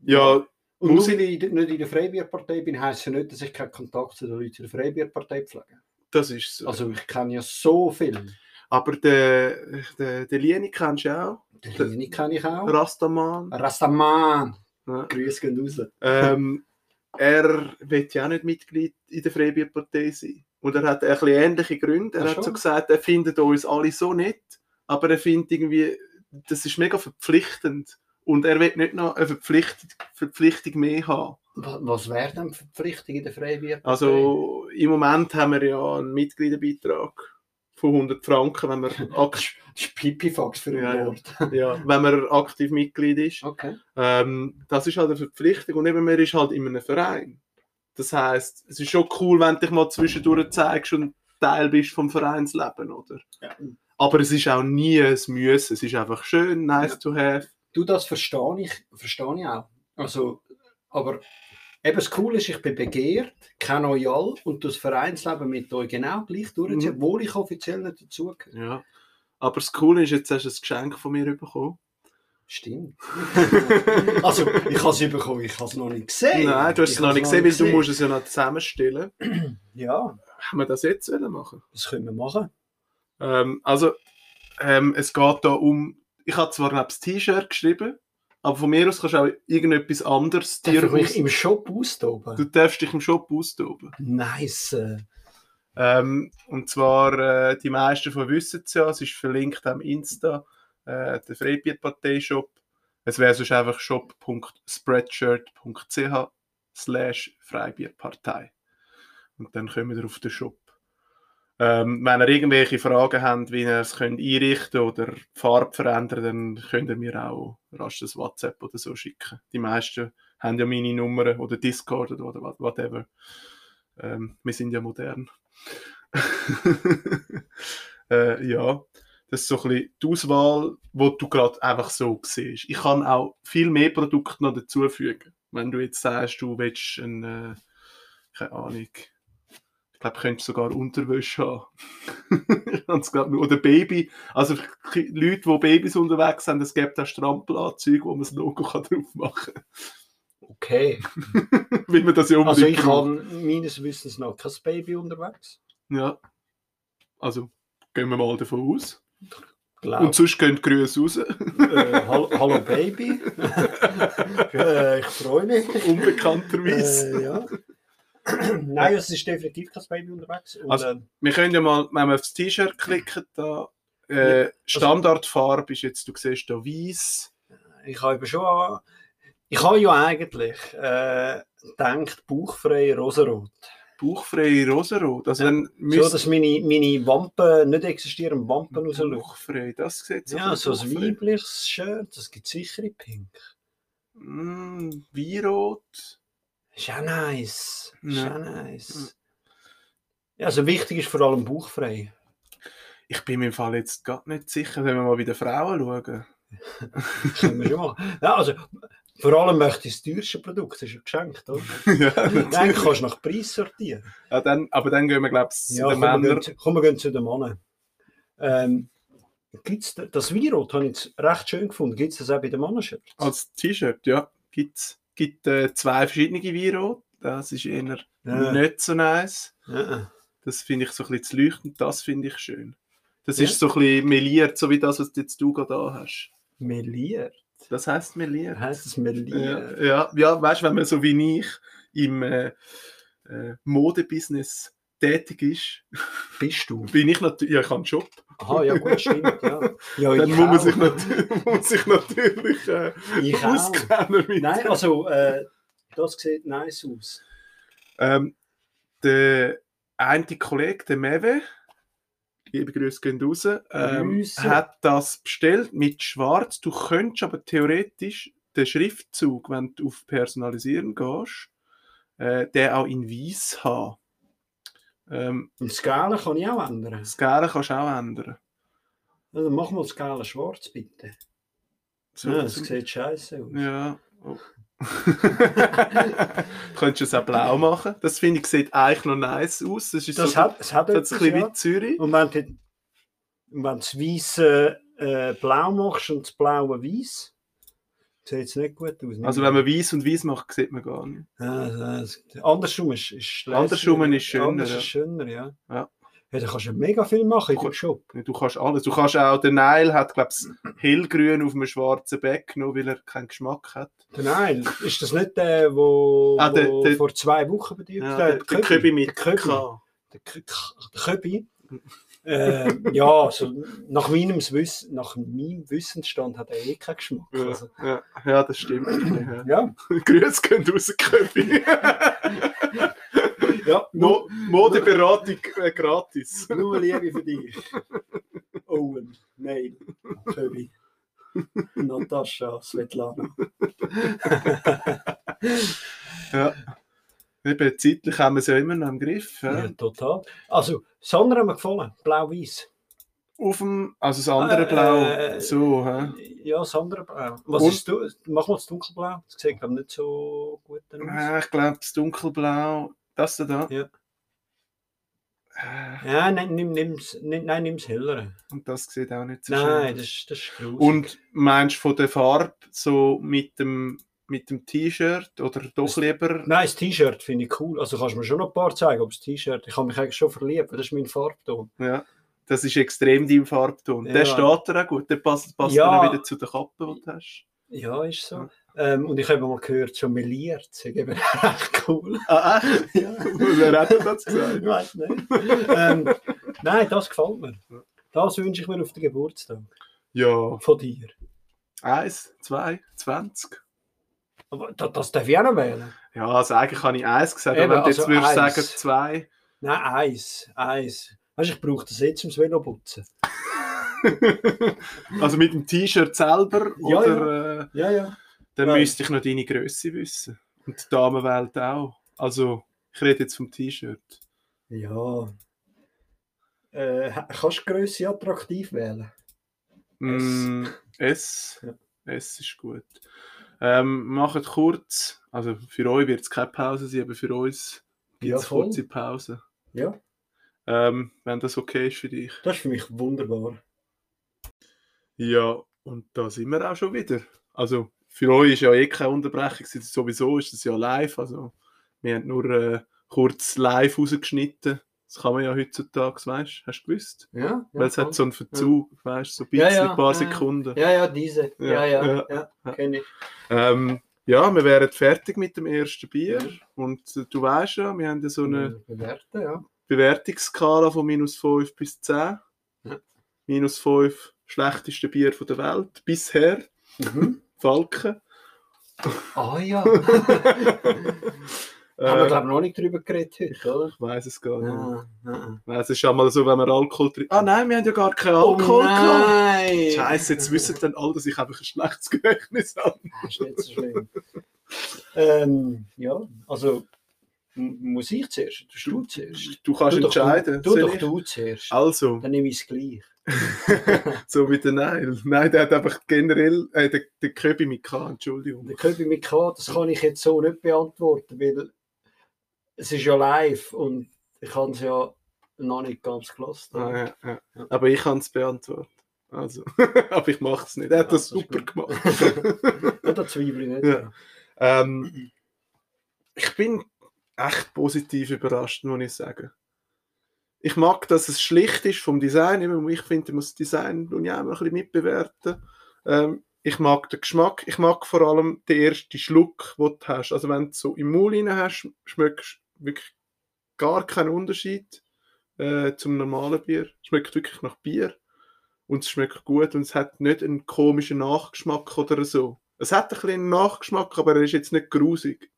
Ja. Und nur weil ich nicht in der Freibierpartei bin, heisst ja nicht, dass ich keinen Kontakt zu den Leuten in der Freibierpartei pflege. Das ist so. Also ich kenne ja so viel. Aber den, den, den Lieni kennst du auch. Den Lieni kenne ich auch. Rastaman. Rastaman. Ja. Grüße gehen raus. Ähm, er will ja auch nicht Mitglied in der Freibierpartei sein. Und er hat ein bisschen ähnliche Gründe. Er Ach hat schon? so gesagt, er findet uns alle so nett, aber er findet irgendwie, das ist mega verpflichtend. Und er will nicht noch eine Verpflichtung, Verpflichtung mehr haben. Was wäre denn Verpflichtung in der Freibierpartei? Also im Moment haben wir ja einen Mitgliederbeitrag von 100 Franken, wenn man Pipifax für ein Wort. ja, wenn man aktiv Mitglied ist. Okay. Ähm, das ist halt eine Verpflichtung und eben man ist halt in einem Verein. Das heißt, es ist schon cool, wenn du dich mal zwischendurch zeigst und Teil bist vom Vereinsleben, oder? Ja. Aber es ist auch nie ein Müssen. Es ist einfach schön, nice ja. to have. Du, das verstehe ich, verstehe ich auch. Also, aber Eben das Coole ist, ich bin begehrt, kenne euch alle und das Vereinsleben mit euch genau gleich durchziehen, mhm. obwohl ich offiziell nicht dazugehöre. Ja. Aber das Coole ist, jetzt hast du ein Geschenk von mir bekommen. Stimmt. also, ich habe es bekommen, ich habe es noch nicht gesehen. Nein, du hast es noch nicht gesehen, weil du musst es ja noch zusammenstellen. ja. Haben wir das jetzt machen? Das können wir machen. Ähm, also, ähm, es geht da um, ich habe zwar das T-Shirt geschrieben, aber von mir aus kannst du auch irgendetwas anderes dir Darf ich im Shop austoben? Du darfst dich im Shop austoben. Nice. Ähm, und zwar, äh, die meisten von wissen es ja, es ist verlinkt am Insta, äh, der Freibierpartei-Shop. Es wäre sonst einfach shop.spreadshirt.ch slash Freibierpartei. Und dann kommen wir auf den Shop. Ähm, wenn ihr irgendwelche Fragen habt, wie ihr es könnt einrichten oder die Farbe verändern, dann könnt ihr mir auch rasch das WhatsApp oder so schicken. Die meisten haben ja meine Nummer oder Discord oder whatever. Ähm, wir sind ja modern. äh, ja, das ist so ein bisschen die Auswahl, die du gerade einfach so siehst. Ich kann auch viel mehr Produkte noch dazufügen. Wenn du jetzt sagst, du willst ein, äh, keine Ahnung, ich glaube, du könntest sogar Unterwäsche haben. Oder Baby. Also Leute, die Babys unterwegs sind, es gibt auch Strampelanzüge, wo man das Logo kann drauf machen kann. Okay. Will man das ja Also ich habe meines Wissens noch kein Baby unterwegs. Ja. Also gehen wir mal davon aus. Glaub. Und sonst gehen Grüße raus. äh, hallo, hallo, Baby. äh, ich freue mich. Unbekannterweise. Äh, ja. Nein, es ist definitiv kein Baby unterwegs. Und, also, äh, wir können ja mal, wenn wir auf das T-Shirt klicken, da Äh, Standardfarbe ist jetzt, du siehst hier weiß. Ich habe schon, ich habe ja eigentlich äh, gedacht, bauchfrei rosarot. Bauchfrei rosarot? Also Ja. dann So, dass meine, meine Wampen, nicht existierenden Wampen rausschauen. Bauchfrei, das sieht Ja, so ein weibliches Shirt, das gibt sicher in Pink. Mm, Weinrot. Ist auch nice. Ist Ja. nice. Ja, also wichtig ist vor allem bauchfrei. Ich bin mir im Fall jetzt gar nicht sicher, wenn wir mal bei den Frauen schauen. Können wir schon machen. Ja, also, vor allem möchte ich das teuerste Produkt, das ist ja geschenkt, oder? ja, Dann kannst du nach Preis sortieren. ja, dann, aber dann gehen wir, glaube ich, zu Ja, den komm, wir Männern. gehen, komm, wir gehen zu den Männern. Ähm, gibt's da- das Weinrot habe ich jetzt recht schön gefunden. Gibt es das auch bei den Mannenshirts? Als T-Shirt, ja. Gibt's, gibt äh, zwei verschiedene Weinrot. Das ist eher Ja. nicht so nice. Ja. Das finde ich so ein bisschen zu leuchtend. Das finde ich schön. Das Ja. ist so ein bisschen meliert, so wie das, was jetzt du gerade da hast. Meliert. Das heißt meliert. Heißt das Meliert? Ja, ja, ja weißt du, wenn man so wie ich im äh, äh, Modebusiness tätig ist, Bist du? bin ich natürlich, ja, ich habe einen Job. Aha, ja gut, stimmt. Ja, ja Dann muss man, sich natürlich, muss man sich natürlich äh, Ich auskennen mit. Nein, also, äh, das sieht nice aus. Ähm, der eine Kollege, der Mewe, liebe Grüße gehen raus, ähm, hat das bestellt mit Schwarz. Du könntest aber theoretisch den Schriftzug, wenn du auf Personalisieren gehst, äh, den auch in Weiß haben. Ähm, Und das Gale kann ich auch ändern. das Gelbe kannst du auch ändern. Also mach mal das Gale schwarz, bitte. So, ja, das zum- sieht scheiße aus. Ja. Oh. du könntest es auch blau machen. Das finde ich sieht eigentlich noch nice aus. Das ist Das so, hat, es hat das etwas, ein bisschen ja. wie Zürich. Und wenn du, wenn du das Weiße äh, blau machst und das Blaue weiß, sieht es nicht gut aus. Also wenn man weiß und weiß macht, sieht man gar nicht. Ja, das, andersrum ist, ist schlechter. Andersrum ist schöner, Anders ja. ist schöner, ja. Ja. Ja, da kannst du mega viel machen in dem Shop. Du kannst alles. Du kannst auch, der Nile hat, glaube ich, hellgrün auf einem schwarzen Back genommen, weil er keinen Geschmack hat. Der Nein, ist das nicht der, wo, Ah, der- wo der- vor zwei Wochen bei dir Ja, der, der, Köbi mit. K. Der, K der Köbi. Äh, ja, also nach meinem, Wissen, nach meinem Wissensstand hat er eh keinen Geschmack. Ja, Also, ja, ja, das stimmt. ja. Grüße gehen raus, Köbi. ja Mo Modeberatung äh, gratis. Nur Liebe für dich. Owen, Neil, Köbi, Natascha, Svetlana. Ja. Eben, zeitlich haben wir es ja immer noch im Griff. Ja. Ja, total. Also, das andere hat mir gefallen, blau-weiß. Auf dem, also das andere Äh, Blau, äh, so. hä? Ja, das andere Blau. Was Und- ist du? Mach mal das dunkelblau. Das sieht glaub ich, nicht so gut aus. Ja, ich glaube, das Dunkelblau, das da. Ja. Äh, Ja, nein, nimm, nimm's, nimm, nein, nimm's hellere. Und das sieht auch nicht so Nein, schön das, aus. ist- das ist gruselig. Und meinst du von der Farbe so mit dem, mit dem T-Shirt oder doch lieber? Nein, das T-Shirt finde ich cool. Also kannst du mir schon noch ein paar zeigen, ob das T-Shirt. Ich habe mich eigentlich schon verliebt, weil das ist mein Farbton. Ja, das ist extrem dein Farbton. Der Ja. steht dir auch gut. Der passt, passt Ja. dann wieder zu der Kappe, die du hast. Ja, ist so. Ja. Ähm, und ich habe mal gehört, schon meliert. Das ist eben echt cool. Ah, echt? Ja. Wer hat das gesagt? Ich weiß nicht. ähm, nein, das gefällt mir. Das wünsche ich mir auf den Geburtstag Ja, von dir. eins, zwei, zwanzig. Das, das darf ich auch noch wählen. Ja, also eigentlich habe ich eins gesagt, Eben, aber wenn du jetzt also würdest eins. sagen zwei. Nein, eins. Eins. Weißt du, ich brauche das jetzt ums Velo putzen. also mit dem T-Shirt selber Ja, oder Äh, Ja, ja. dann Nein. müsste ich noch deine Größe wissen. Und die Damenwelt auch. Also, ich rede jetzt vom T-Shirt. Ja. Äh, kannst du Grösse attraktiv wählen? Mm, S. Ja. S ist gut. Ähm, macht kurz, also für euch wird es keine Pause sein, aber für uns gibt Ja, es voll. kurze Pause. Ja. Ähm, wenn das okay ist für dich. Das ist für mich wunderbar. Ja, und da sind wir auch schon wieder. Also für euch ist ja eh keine Unterbrechung, sowieso ist es ja live. Also wir haben nur äh, kurz live rausgeschnitten. Das kann man ja heutzutage, weißt du, hast du gewusst? Ja, ja, Weil es hat so einen Verzug, weißt du, so ein Ja, bisschen, ja, ein paar ja, ja. Sekunden. ja, ja, diese. Ja, Ja, ja, ja, ja, ja. kenne ich. Ähm, ja, wir wären fertig mit dem ersten Bier. Ja. Und äh, du weißt ja, wir haben ja so eine Bewerten, ja. Bewertungsskala von minus 5 bis 10. Ja. minus 5, schlechteste Bier von der Welt bisher. Mhm. Falken. Ah ja. Haben wir, äh, glaube ich, noch nicht darüber geredet heute, oder? Ich weiß es gar nicht. Ja, ja. Es ist schon mal so, wenn man Alkohol trinkt. Ah nein, wir haben ja gar keinen oh Alkohol oh, nein. Scheiße, jetzt wissen dann alle, dass ich einfach ein schlechtes Gedächtnis habe. Das ist nicht so schlimm. ähm, ja, also muss ich zuerst? Du, du zuerst? Du kannst du entscheiden. Du, du doch du zuerst. Also. Dann nehme ich es gleich. so wie der Neil. Nein, der hat einfach generell, äh, der, der Köbi mit K, Entschuldigung. Der Köbi mit K, das kann ich jetzt so nicht beantworten, weil es ist ja live und ich habe es ja noch nicht ganz gelassen. Ah, ja, ja. Ja. Aber ich kann es beantworten. Also, aber ich mache es nicht. Er hat das, das super gemacht. ja, da zweifle ich nicht. Ja. Ähm, ich bin echt positiv überrascht, muss ich sagen. Ich mag, dass es schlicht ist vom Design. Ich finde, man muss das Design auch ein bisschen mitbewerten. Ähm, ich mag den Geschmack. Ich mag vor allem den ersten Schluck, den du hast. Also wenn du so im Maul rein hast, schmeckst du wirklich gar keinen Unterschied äh, zum normalen Bier. Es schmeckt wirklich nach Bier. Und es schmeckt gut und es hat nicht einen komischen Nachgeschmack oder so. Es hat ein bisschen Nachgeschmack, aber er ist jetzt nicht grusig.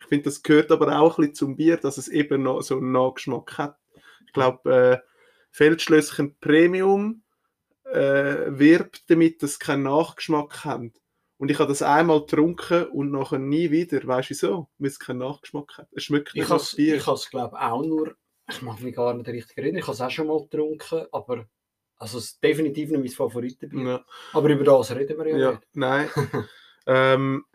Ich finde, das gehört aber auch ein bisschen zum Bier, dass es eben noch so einen Nachgeschmack hat. Ich glaube, äh, Feldschlösschen Premium äh, wirbt damit, dass sie keinen Nachgeschmack haben. Und ich habe das einmal getrunken und nachher nie wieder. Weißt du so? Weil es keinen Nachgeschmack hat. Es schmeckt nicht nach Bier. Ich habe es, glaube ich, auch nur, ich mag mich gar nicht richtig erinnern, ich habe es auch schon mal getrunken, aber also es ist definitiv nicht mein Favoritenbier. Ja. Aber über das reden wir ja, ja nicht. Nein. ähm,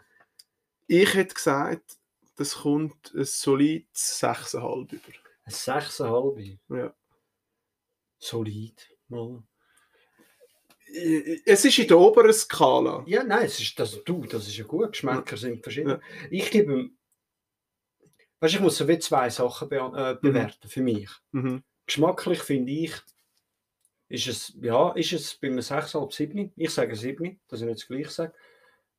ich hätte gesagt, das kommt ein solides 6,5 über. Ein 6,5? Ja. Solid. Mal. Es ist in der oberen Skala. Ja, nein, es ist das, du, das ist ja gut. Geschmäcker sind verschieden. Ja. Ich gebe weißt, ich muss so wie zwei Sachen be äh, mhm. bewerten für mich. Mhm. Geschmacklich finde ich, ist es, ja, ist es bei einem 6,5, 7. Ich sage 7, dass ich nicht das gleiche sage.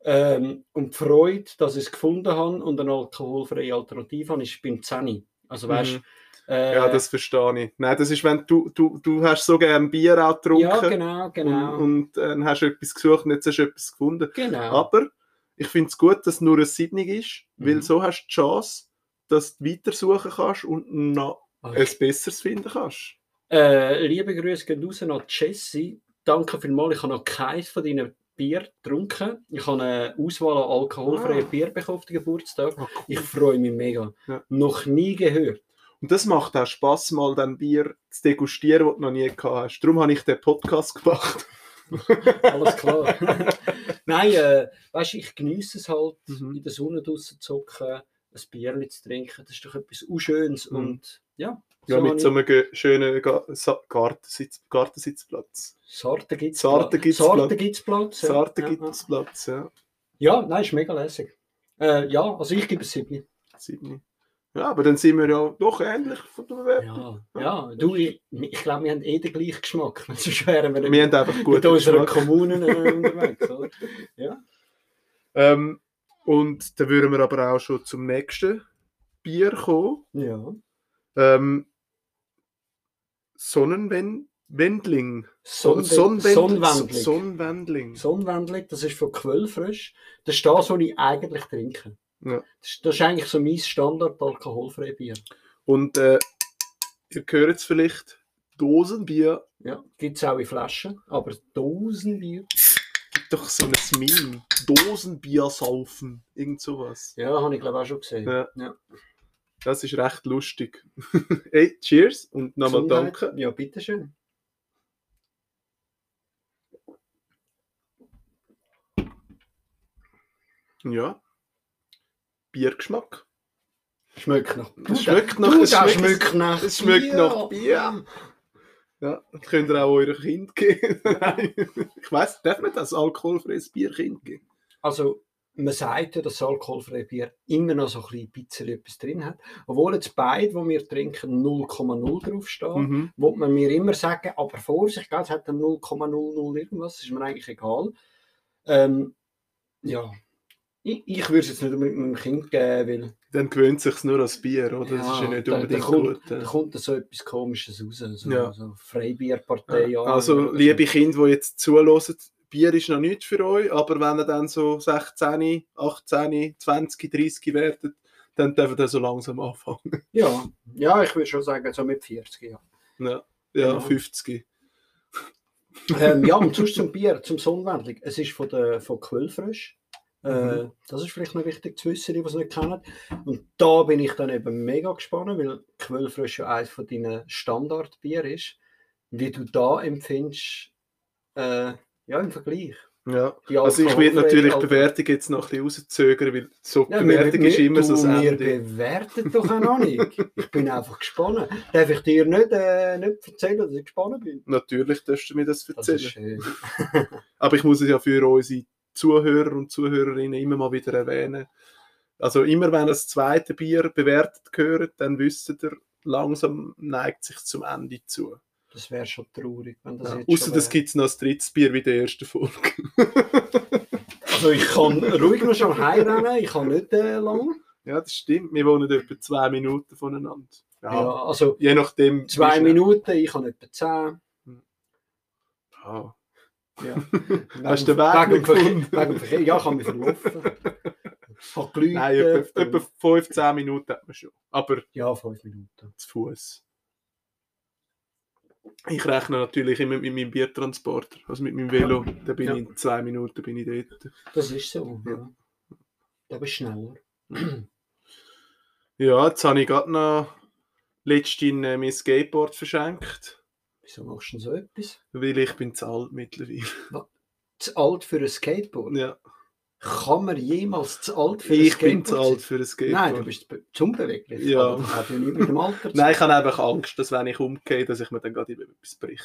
Ähm, und die Freude, dass ich es gefunden habe und eine alkoholfreie Alternative habe, ist beim 10. Also weißt mhm. äh, Ja, das verstehe ich. Nein, das ist, wenn du, du, du hast so gerne Bier auch getrunken. Ja, genau, genau. Und, und äh, hast etwas gesucht und jetzt hast du etwas gefunden. Genau. Aber ich finde es gut, dass es nur ein Siebnig ist, mhm. weil so hast du die Chance, dass du weitersuchen kannst und noch okay. ein besseres finden kannst. Äh, liebe Grüße gehen raus an Jesse. Danke vielmals. Ich habe noch keins von deinen Bier getrunken. Ich habe eine Auswahl an alkoholfreien ah. Bier bekommen auf den Geburtstag. Ah, cool. Ich freue mich mega. Ja. Noch nie gehört. Und das macht auch Spaß, mal dann Bier zu degustieren, das du noch nie gehabt hast. Darum habe ich den Podcast gemacht. Alles klar. Nein, äh, weißt du, ich genieße es halt, mhm. in der Sonne draußen zu zocken, ein Bier zu trinken. Das ist doch etwas Unschönes. Mhm. Und ja, ja, mit so einem schönen Gartensitz, Gartensitzplatz. Sartengitzplatz. Sartengitzplatz, ja. Ja, nein, ist mega lässig. Äh, ja, also ich gebe es 7. 7. Ja, aber dann sind wir ja doch ähnlich von der Bewertung. Ja, ja. du, ich, ich glaube, wir haben eh den gleichen Geschmack. Sonst wären wir, wir haben einfach gut mit unseren Kommunen äh, unterwegs, oder? Ja. Ähm, und dann würden wir aber auch schon zum nächsten Bier kommen. Ja. Ähm, Sonnenwendling. Sonnenwendling. Sonnenwendling. Sonnenwendling. Sonnenwendling, das ist von Quellfrisch. Das ist das, was ich eigentlich trinke. Ja. Das, das, ist eigentlich so mein Standard alkoholfreie Bier. Und äh, ihr hört jetzt vielleicht Dosenbier. Ja, gibt es auch in Flaschen, aber Dosenbier. Gibt doch so ein Meme. Dosenbier saufen. Irgend sowas. Ja, habe ich glaube auch schon gesehen. Ja. ja. Das ist recht lustig. hey, cheers und nochmal danke. Ja, bitteschön. Ja. Biergeschmack. Schmeckt nach Bier. Schmeckt nach, es schmeckt, schmeckt nach es schmeckt nach Bier. Ja, das könnt ihr auch eurem Kind geben. ich weiß, darf man das alkoholfreies Bier Kind geben? Also, man sagt ja, dass alkoholfreie Bier immer noch so ein bisschen etwas drin hat. Obwohl jetzt beide, die wir trinken, 0,0 draufstehen, mhm. wo man mir immer sagen, aber Vorsicht, es hat dann 0,00 irgendwas, ist mir eigentlich egal. Ähm, ja, Ich, ich würde es jetzt nicht unbedingt meinem Kind geben, weil... Dann gewöhnt sich nur als Bier, oder? Ja, das ist ja nicht da, unbedingt da kommt, gut. Da kommt so etwas Komisches raus. So, Ja. so Freibierpartei. Ja. Also, liebe Kinder, die jetzt zuhören, Bier ist noch nichts für euch, aber wenn ihr dann so 16, 18, 20, 30 werdet, dann dürft ihr so langsam anfangen. Ja, ja, ich würde schon sagen, so mit 40, ja. Ja, ja Genau. 50. ähm, ja, und sonst zum Bier, zum Sonnenwendling. Es ist von, der, von Quellfrisch. Äh, Mhm. das ist vielleicht noch wichtig zu wissen, die es nicht kennen. Und da bin ich dann eben mega gespannt, weil Quellfrisch ja eines von deinen Standardbier ist. Wie du da empfindest, äh, ja, im Vergleich. Ja. Die Also ich werde natürlich die Alkohol- Bewertung jetzt noch ein bisschen rauszögern, weil so Ja, Bewertung ist immer so das du, wir Ende. bewerten doch auch noch nicht. Ich bin einfach gespannt. Darf ich dir nicht, äh, nicht erzählen, dass ich gespannt bin? Natürlich darfst du mir das Das erzählen. schön. Aber ich muss es ja für unsere Zuhörer und Zuhörerinnen immer mal wieder erwähnen. Also immer wenn das zweite Bier bewertet gehört, dann wisst ihr, langsam neigt sich zum Ende zu. Das wäre schon traurig, wenn das Ja. jetzt Außer das wär. gibt es noch als drittes Bier wie der ersten Folge. Also ich kann ruhig noch schon heimrennen, ich kann nicht äh, lange. ja, das stimmt. Wir wohnen etwa zwei Minuten voneinander. Ja, Ja. also Je nachdem. zwei Minuten, ich habe etwa zehn. Ja. Ja. Hast du den Weg wegen, gefunden? wegen Verkehr. Ja, ich habe mich verlaufen. Hat. Nein, etwa, etwa 15 Minuten hat man schon. Aber Ja, fünf Minuten. zu Fuß. Ich rechne natürlich immer mit meinem Biertransporter, also mit meinem Velo. Da bin Ja. ich in zwei Minuten bin ich dort. Das ist so. Ja. Da bist schneller. Ja, jetzt habe ich gerade noch letztens äh, mein Skateboard verschenkt, Wieso machst du denn so etwas? weil ich bin zu alt mittlerweile. Zu alt für ein Skateboard? Ja, Kann man jemals zu alt für ein ich Skateboard bin zu alt für ein Skateboard. Nein, du bist zu unbeweglich. Ja. Aber das hat ja nicht mit dem Alter Nein, ich habe einfach Angst, dass wenn ich umgehe, dass ich mir dann gerade etwas breche.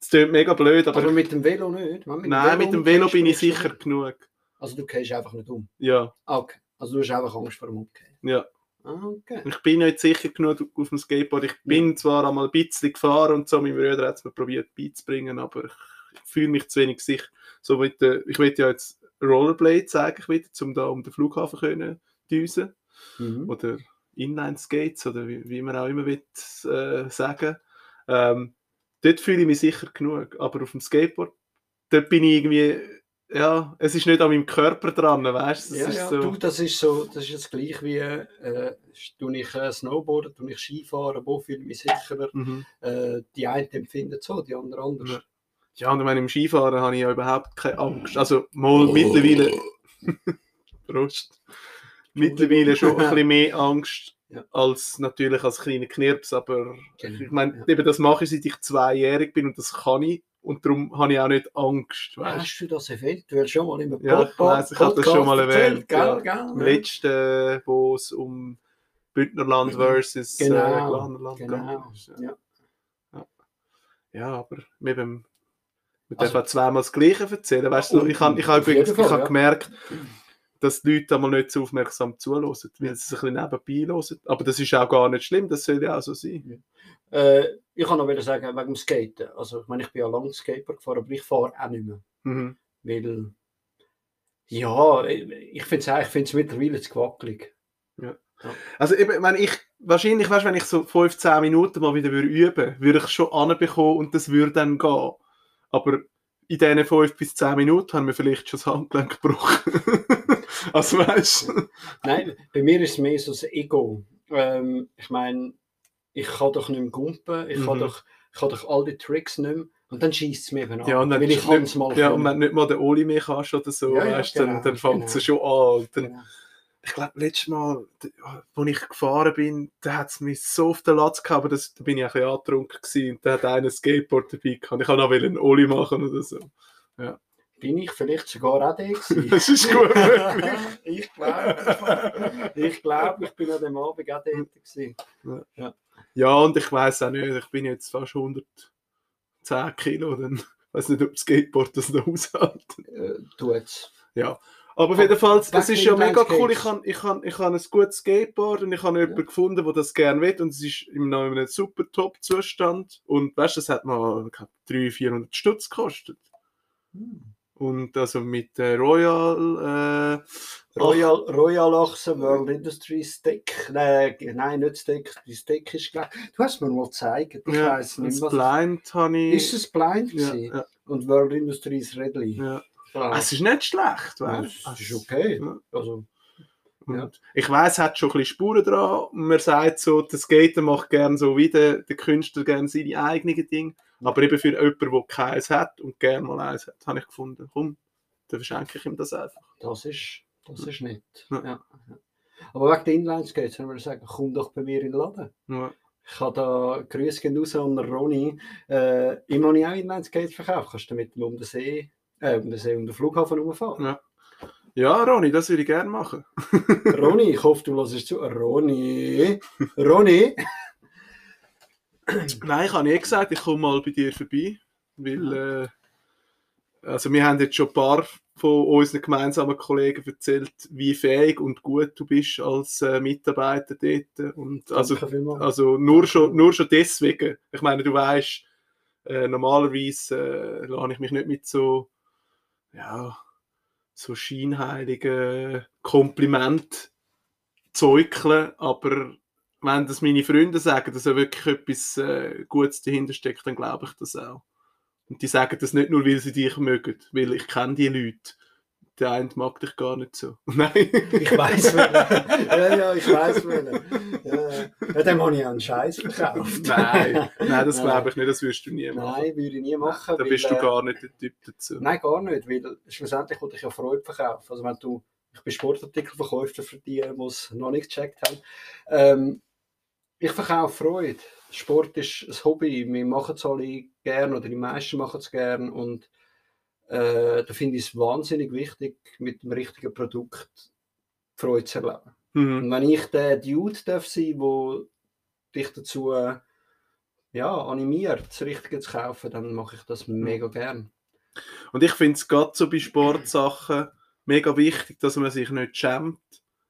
Das klingt mega blöd, aber, Aber mit dem Velo nicht? Du nein, mit dem Velo bin ich du sicher nicht. genug. Also du gehst einfach nicht um? Ja, Ah, okay. Also du hast einfach Angst vor dem Umkehren? ja. Ah, okay. Ich bin nicht sicher genug auf dem Skateboard. Ich bin zwar einmal ein bisschen gefahren und so, mein Bruder hat es mir probiert beizubringen, aber ich, ich fühle mich zu wenig sicher. So der, ich will ja jetzt Rollerblade sagen, wieder, um da um den Flughafen können düsen Mhm. oder Inline Skates oder wie, wie man auch immer will, äh, sagen. Ähm, dort fühle ich mich sicher genug, aber auf dem Skateboard, dort bin ich irgendwie, ja, es ist nicht an meinem Körper dran, weißt du? Es Ja, ja. so, Du, das ist so, das ist jetzt gleich wie, äh, tue ich äh, Snowboarden, tue ich Skifahren, wo fühle ich mich sicherer. mhm. Äh, die einen empfinden so, die anderen anders. Ja. Und ich meine, im Skifahren habe ich ja überhaupt keine Angst. Also, mal mittlerweile. Prost. Mittlerweile schon ein bisschen mehr Angst Ja. als natürlich als kleiner Knirps, aber Genau, ich meine, ja. eben das mache ich, seit ich zweijährig bin und das kann ich und darum habe ich auch nicht Angst. Weißt? Hast du das eventuell schon mal im Ja, ich weiss, ich habe das schon mal erwähnt, Gell, ja. Im letzten, wo es um Bündnerland versus äh, Genau, Glarnerland genau. gegangen ist. Ja. Ja. Ja, aber mit dem, wir Also- dürfen zweimal das Gleiche erzählen. Weißt du, Und- ich habe ich hab übrigens ich Fall, hab ja. gemerkt, dass die Leute einmal nicht so aufmerksam zuhören, weil sie es ein bisschen nebenbei hören. Aber das ist auch gar nicht schlimm, das soll ja auch so sein. Äh, ich kann noch wieder sagen, wegen dem Skaten. Also, ich meine, ich bin ja lange Skateboard gefahren, aber ich fahre auch nicht mehr. Mhm. Weil, ja, ich finde es ich find's mittlerweile zu gewackelig. Also eben, ich meine, ich, wahrscheinlich, weißt, wenn ich so 15 Minuten mal wieder würde üben würde, ich es schon anbekommen und das würde dann gehen. Aber in diesen 5 bis 10 Minuten haben wir vielleicht schon das Handgelenk gebrochen. also weißt? Nein, bei mir ist es mehr so das Ego. Ähm, ich meine, ich kann doch nicht mehr gumpen, ich, kann Mhm. doch, ich kann doch all die Tricks nicht mehr. Und dann schießt es mir eben an. Ja, und dann weil ich kann nicht- mal Ja, können. und wenn du nicht mal den Oli mehr kannst oder so, Ja, ja, weißt, dann, genau, dann fängt es genau. schon an. Dann, Genau. Ich glaube, letztes Mal, als ich gefahren bin, da hat es mich so auf den Latz gehabt, aber das, da bin ich ein bisschen angetrunken gewesen, und da hat einer ein Skateboard dabei gehabt. Ich kann auch einen Oli machen oder so. Bin ich vielleicht sogar auch der gewesen? Das ist gut ich glaube, ich, glaube, ich bin an dem Abend auch der gewesen. Ja, und ich weiß auch nicht, ich bin jetzt fast 110 Kilo, dann weiß nicht, ob das Skateboard das noch aushält. Äh, tut's. Ja, aber auf jeden Fall, es ist ja mega cool. Ich habe ich han, ich han ein gutes Skateboard und ich habe jemanden gefunden, der das gerne will und es ist in einem in einem super Top-Zustand. Und weißt du, das hat mal ich glaub, 300, 400 Stutz gekostet. Hm. Und also mit äh, Royal Royal, Royal Ochsen, World Industry Steak. Nein, nein, nicht Steak. Die Steak ist gleich. Du hast mir mal gezeigt. Ich ja, weiß nicht, was. Blind ich. Ist es Blind? Ja, ja. Und World Industry ist Redley. Ja. Ah, es ist nicht schlecht, weißt du? Es ist okay. Also, ja. Ich weiß, es hat schon ein bisschen Spuren dran. Man sagt so, der Skater macht gerne so wie der, der Künstler gerne seine eigenen Dinge. Aber eben für jemanden, der keins hat und gerne mal eins hat, habe ich gefunden, komm, dann verschenke ich ihm das einfach. Das ist, das ist nett. Ja. Ja. Aber wegen der Inline-Skates würde ich sagen, komm doch bei mir in den Laden. Ja. Ich habe da Grüße raus an Ronny. Äh, immer habe ich auch Inline-Skates verkauft. Kannst du damit um den See, äh, den See, um den Flughafen rumfahren. Ja. Ja, Ronny, das würde ich gerne machen. Ronny, ich hoffe, du lässt zu. Ronny, Ronny. Nein, ich habe nie gesagt, ich komme mal bei dir vorbei, weil äh, also wir haben jetzt schon ein paar von unseren gemeinsamen Kollegen erzählt, wie fähig und gut du bist als äh, Mitarbeiter dort. Und also, also nur, schon, nur schon deswegen. Ich meine, du weißt, äh, normalerweise äh, lade ich mich nicht mit so ja, so scheinheiligen Kompliment zeugeln, aber wenn das meine Freunde sagen, dass da wirklich etwas äh, Gutes dahinter steckt, dann glaube ich das auch. Und die sagen das nicht nur, weil sie dich mögen, weil ich kenne die Leute. Der eine mag dich gar nicht so. Nein. Ich weiß welchen. Ja, ja, ich weiß welchen. Ja, ja. dem habe ich einen Scheiß verkauft. Nein, nein das glaube ich nicht, das würdest du nie machen. Nein, würde ich nie machen. Da bist weil, du gar nicht der Typ dazu. Nein, gar nicht, weil schlussendlich wollte ich ja Freude verkaufen. Also wenn du, ich bin Sportartikelverkäufer für die, die es noch nicht gecheckt haben. Ähm, ich verkaufe Freude. Sport ist ein Hobby. Wir machen es alle gerne oder die meisten machen es gerne und äh, da finde ich es wahnsinnig wichtig, mit dem richtigen Produkt Freude zu erleben. Mhm. Und wenn ich der Dude darf sein, der dich dazu ja, animiert, das Richtige zu kaufen, dann mache ich das mhm. mega gern. Und ich finde es gerade so bei Sportsachen mega wichtig, dass man sich nicht schämt,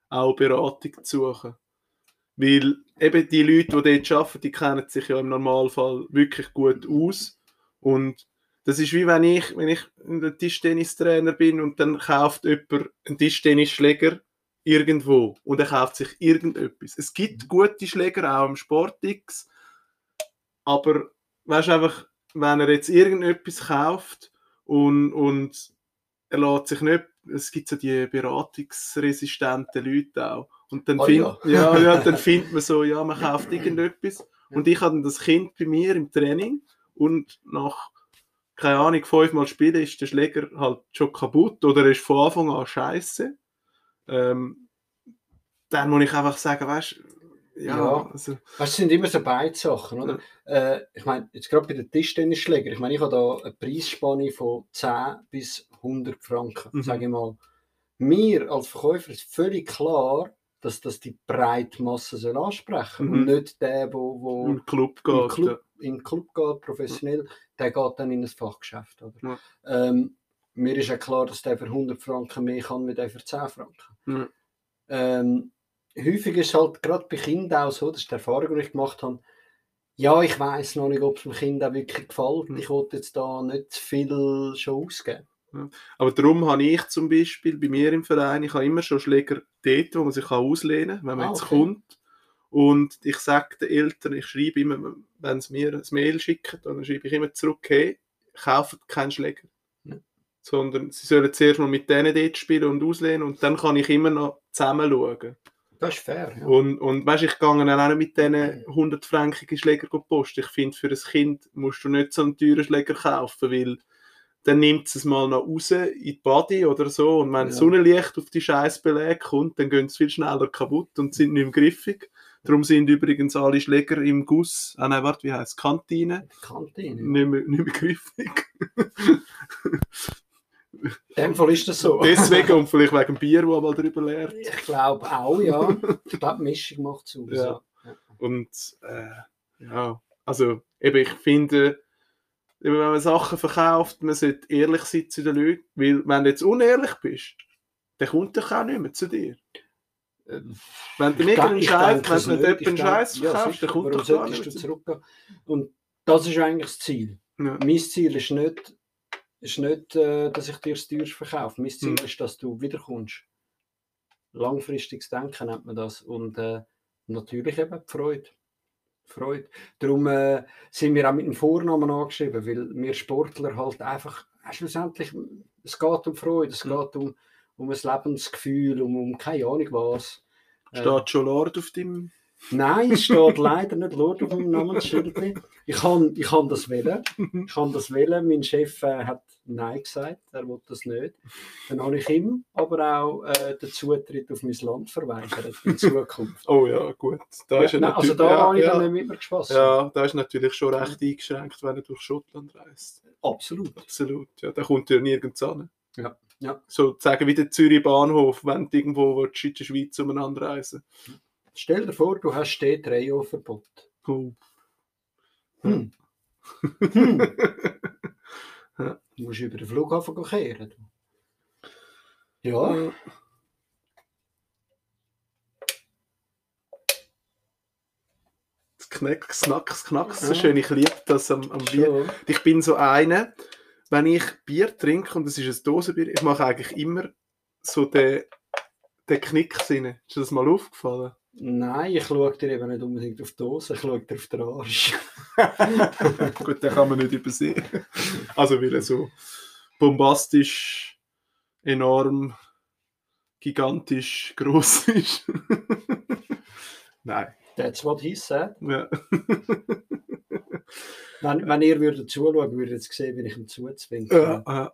auch Beratung zu suchen. Weil eben die Leute, die dort arbeiten, die kennen sich ja im Normalfall wirklich gut aus. Und das ist wie wenn ich, wenn ich ein Tischtennistrainer bin und dann kauft jemand einen Tischtennisschläger irgendwo und er kauft sich irgendetwas. Es gibt mhm. gute Schläger auch im Sportix, aber weißt einfach, wenn er jetzt irgendetwas kauft und, und er lässt sich nicht, es gibt so die beratungsresistenten Leute auch. Und dann, oh, find, ja. ja, ja, dann findet man so, ja, man kauft irgendetwas. Und ich hatte das Kind bei mir im Training und nach, keine Ahnung, fünfmal spielen ist der Schläger halt schon kaputt oder ist von Anfang an scheiße. Ähm, dann muss ich einfach sagen, weißt ja, ja. Also. Das sind immer so beide Sachen, oder? Ja. Äh, ich meine, jetzt gerade bei den Tischtennisschlägern, ich meine, ich habe da eine Preisspanne von 10 bis 100 Franken, mhm. sage ich mal. Mir als Verkäufer ist völlig klar, dass das die breite Masse soll ansprechen mhm. und nicht der, wo, wo im Club geht, im Club, ja. in Club geht professionell, der geht dann in ein Fachgeschäft. Oder? Ja. Ähm, mir ist ja klar, dass der für 100 Franken mehr kann, wie der für 10 Franken. Mhm. Ähm, häufig ist es halt gerade bei Kindern auch so, das ist die Erfahrung, die ich gemacht habe, ja, ich weiß noch nicht, ob es dem Kind auch wirklich gefällt. Mhm. Ich wollte jetzt da nicht viel schon ausgeben. Aber darum habe ich zum Beispiel bei mir im Verein, ich habe immer schon Schläger dort, wo man sich auslehnen kann, wenn man ah, jetzt okay. kommt. Und ich sage den Eltern, ich schreibe immer, wenn sie mir ein Mail schicken, dann schreibe ich immer zurück, hey, kauft keinen Schläger. Ja. Sondern sie sollen zuerst mal mit denen dort spielen und auslehnen und dann kann ich immer noch zusammen schauen. Das ist fair. Ja. Und, und weißt, ich gehe dann auch mit diesen 100-frankigen Schläger posten. Ich finde, für ein Kind musst du nicht so einen teuren Schläger kaufen, weil dann nimmt es mal noch raus in die Body oder so und wenn ja. Sonnenlicht auf die Scheißbeläge kommt, dann gehen sie viel schneller kaputt und sind nicht mehr griffig. Darum sind übrigens alle Schläger im Guss, ah nein, warte, wie heißt es, Kantine? Kantine. Nicht mehr, nicht mehr griffig. In dem Fall ist das so. Deswegen und vielleicht wegen dem Bier, das mal drüber leert. Ich glaube auch, ja. Ich glaube, Mischung macht es aus. Ja. ja. Und äh, ja, also eben, ich finde, wenn man Sachen verkauft, man sollte ehrlich sein zu den Leuten, weil wenn du jetzt unehrlich bist, dann kommt doch auch mehr zu dir. Wenn du nicht einen Scheiß, wenn du einen Scheiß dann kommt doch gar nicht mehr zu dir. Und das ist eigentlich das Ziel. Ja. Mein Ziel ist nicht, ist nicht äh, dass ich dir das teuerst verkaufe. Mein Ziel hm. ist, dass du wiederkommst. Langfristiges Denken nennt man das. Und äh, natürlich eben die Freude. Freude. Darum äh, sind wir auch mit dem Vornamen angeschrieben, weil wir Sportler halt einfach äh, schlussendlich, es geht um Freude, es geht um, um ein Lebensgefühl, um, um keine Ahnung was. Steht äh, schon Lord auf dem Nein, es steht leider nicht Lord auf dem Namensschild. Ich kann, ich kann das wählen. Ich kann das wählen. Mein Chef äh, hat Nein gesagt, er will das nicht. Dann habe ich ihm aber auch äh, den Zutritt auf mein Land verweigert in Zukunft. Oh ja, gut. Da ja, nein, also da ja, habe ich ja, dann nicht mir gespaßt. Ja, da ist natürlich schon recht eingeschränkt, wenn er durch Schottland reist. Absolut. Absolut, ja. Da kommt er nirgends an. Ja. Ja. Sozusagen wie der Zürich Bahnhof, wenn du irgendwo in der Schweiz umeinander reisen Stell dir vor, du hast dort Reyo-Verbot. Oh. Hm. hm. Du musst über den Flughafen kehren. Ja. Das Knacks, Knacks, Knacks, so schön. Ich liebe das am, am Bier. Ich bin so einer, wenn ich Bier trinke und es ist ein Dosenbier, ich mache eigentlich immer so den, den Knicks rein. Ist dir das mal aufgefallen? Nein, ich schaue dir eben nicht unbedingt auf die Dose, ich schaue dir auf den Arsch. Gut, den kann man nicht übersehen. Also, weil er so bombastisch, enorm, gigantisch groß ist. Nein. That's what he said. Ja. wenn, wenn ihr würdet zuschauen, würdet ihr sehen, wie ich ihm zuzwinke. Ja, ja.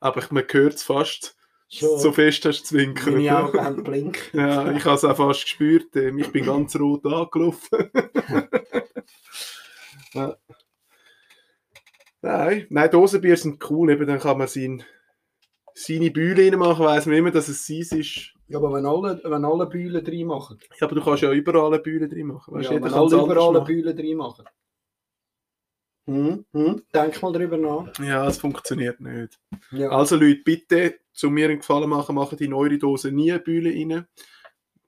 Aber man hört es fast. Schon. So fest hast du zwinkern. Meine Augen haben blinken. Ja, ich habe es auch fast gespürt. Ähm, ich bin ganz rot angelaufen. ja. Nein, nein, Dosenbier sind cool. Eben, dann kann man sein, seine Bühle reinmachen, weiss man immer, dass es sein ist. Ja, aber wenn alle, wenn alle Bühlen drin machen. Ja, aber du kannst ja überall eine Bühle drin machen. Weißt, ja, wenn alle überall eine Bühle drin machen. Hm, hm, denk mal drüber nach. Ja, es funktioniert nicht. Ja. Also Leute, bitte zu mir einen Gefallen machen, machen die neue Dose nie eine Bühle rein.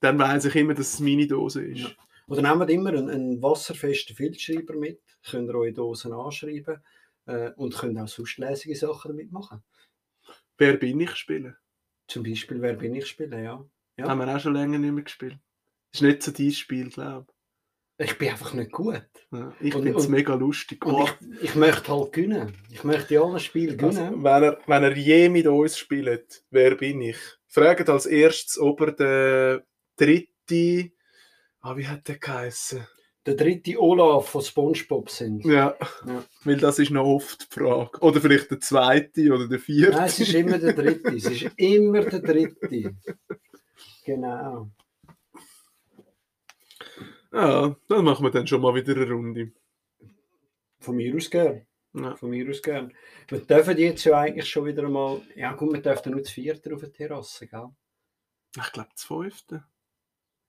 Dann weiß ich immer, dass es meine Dose ist. Ja. Oder nehmt immer einen, einen wasserfesten Filzschreiber mit, könnt ihr eure Dosen anschreiben äh, und könnt auch sonst lässige Sachen damit machen. Wer bin ich spielen? Zum Beispiel Wer bin ich spielen, ja. ja. Haben wir auch schon länger nicht mehr gespielt. Ist nicht so dein Spiel, glaube ich. Ich bin einfach nicht gut. Ja, ich finde es mega lustig. Und oh. ich, ich, möchte halt gewinnen. Ich möchte in allen Spielen also, gewinnen. Also, wenn, er, wenn er je mit uns spielt, wer bin ich? Fragt als erstes, ob er der dritte. Ah, wie hat der geheißen? Der dritte Olaf von SpongeBob sind. Ja, ja, weil das ist noch oft die Frage. Oder vielleicht der zweite oder der vierte. Nein, es ist immer der dritte. es ist immer der dritte. Genau. Ja, dann machen wir dann schon mal wieder eine Runde. Von mir aus gern. Ja. Von mir aus gern. Wir dürfen jetzt ja eigentlich schon wieder mal. Ja, gut, wir dürfen nur das vierte auf der Terrasse, gell? Ich glaube, das fünfte.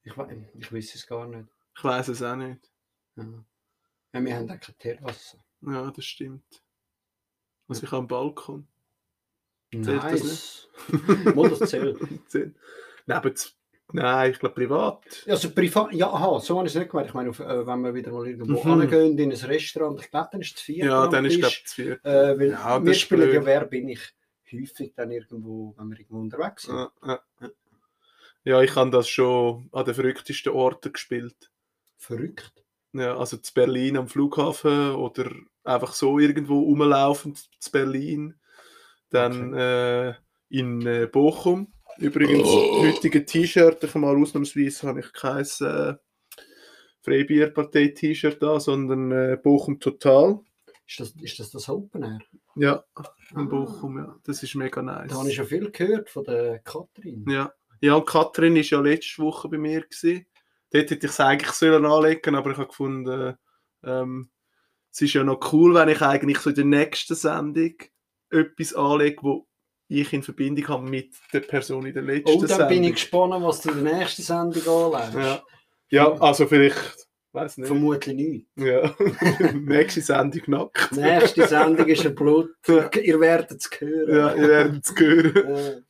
Ich, ich weiß es gar nicht. Ich weiß es auch nicht. Ja. ja wir haben auch keine Terrasse. Ja, das stimmt. Also ich habe einen Balkon. Zählt nice. das nicht? Mal das zählt. Neben Nein, ich glaube privat. Also privat, ja, aha, so habe ich es nicht gemeint. Ich meine, äh, wenn wir wieder mal irgendwo mhm. hingehen, in ein Restaurant, ich glaube, dann ist es vier. Ja, dann ist es das vier. Äh, weil ja, wir spielen ja, wer bin ich, häufig dann irgendwo, wenn wir irgendwo unterwegs sind. Ja, ja. ja, ich habe das schon an den verrücktesten Orten gespielt. Verrückt? Ja, also zu Berlin am Flughafen oder einfach so irgendwo rumlaufend zu Berlin. Dann okay. äh, in äh, Bochum Übrigens, oh. heutige T-Shirt, ich mal ausnahmsweise habe ich kein äh, Freibierpartei-T-Shirt da, sondern äh, Bochum Total. Ist das, ist das das Open Air? Ja, in ah. Bochum, ja. Das ist mega nice. Da habe ich schon viel gehört von der Katrin. Ja, ja und Katrin war ja letzte Woche bei mir. Gewesen. Dort hätte ich es eigentlich sollen anlegen aber ich habe gefunden, ähm, es ist ja noch cool, wenn ich eigentlich so in der nächsten Sendung etwas anlege, wo ich in Verbindung habe mit der Person in der letzten Sendung. Oh, dann Sendung. bin ich gespannt, was du in der nächsten Sendung anlegst. Ja, ja also vielleicht, weiß nicht. Vermutlich nicht. Ja, nächste Sendung nackt. nächste Sendung ist ein Blut. ihr werdet es hören. Ja, ihr werdet es hören.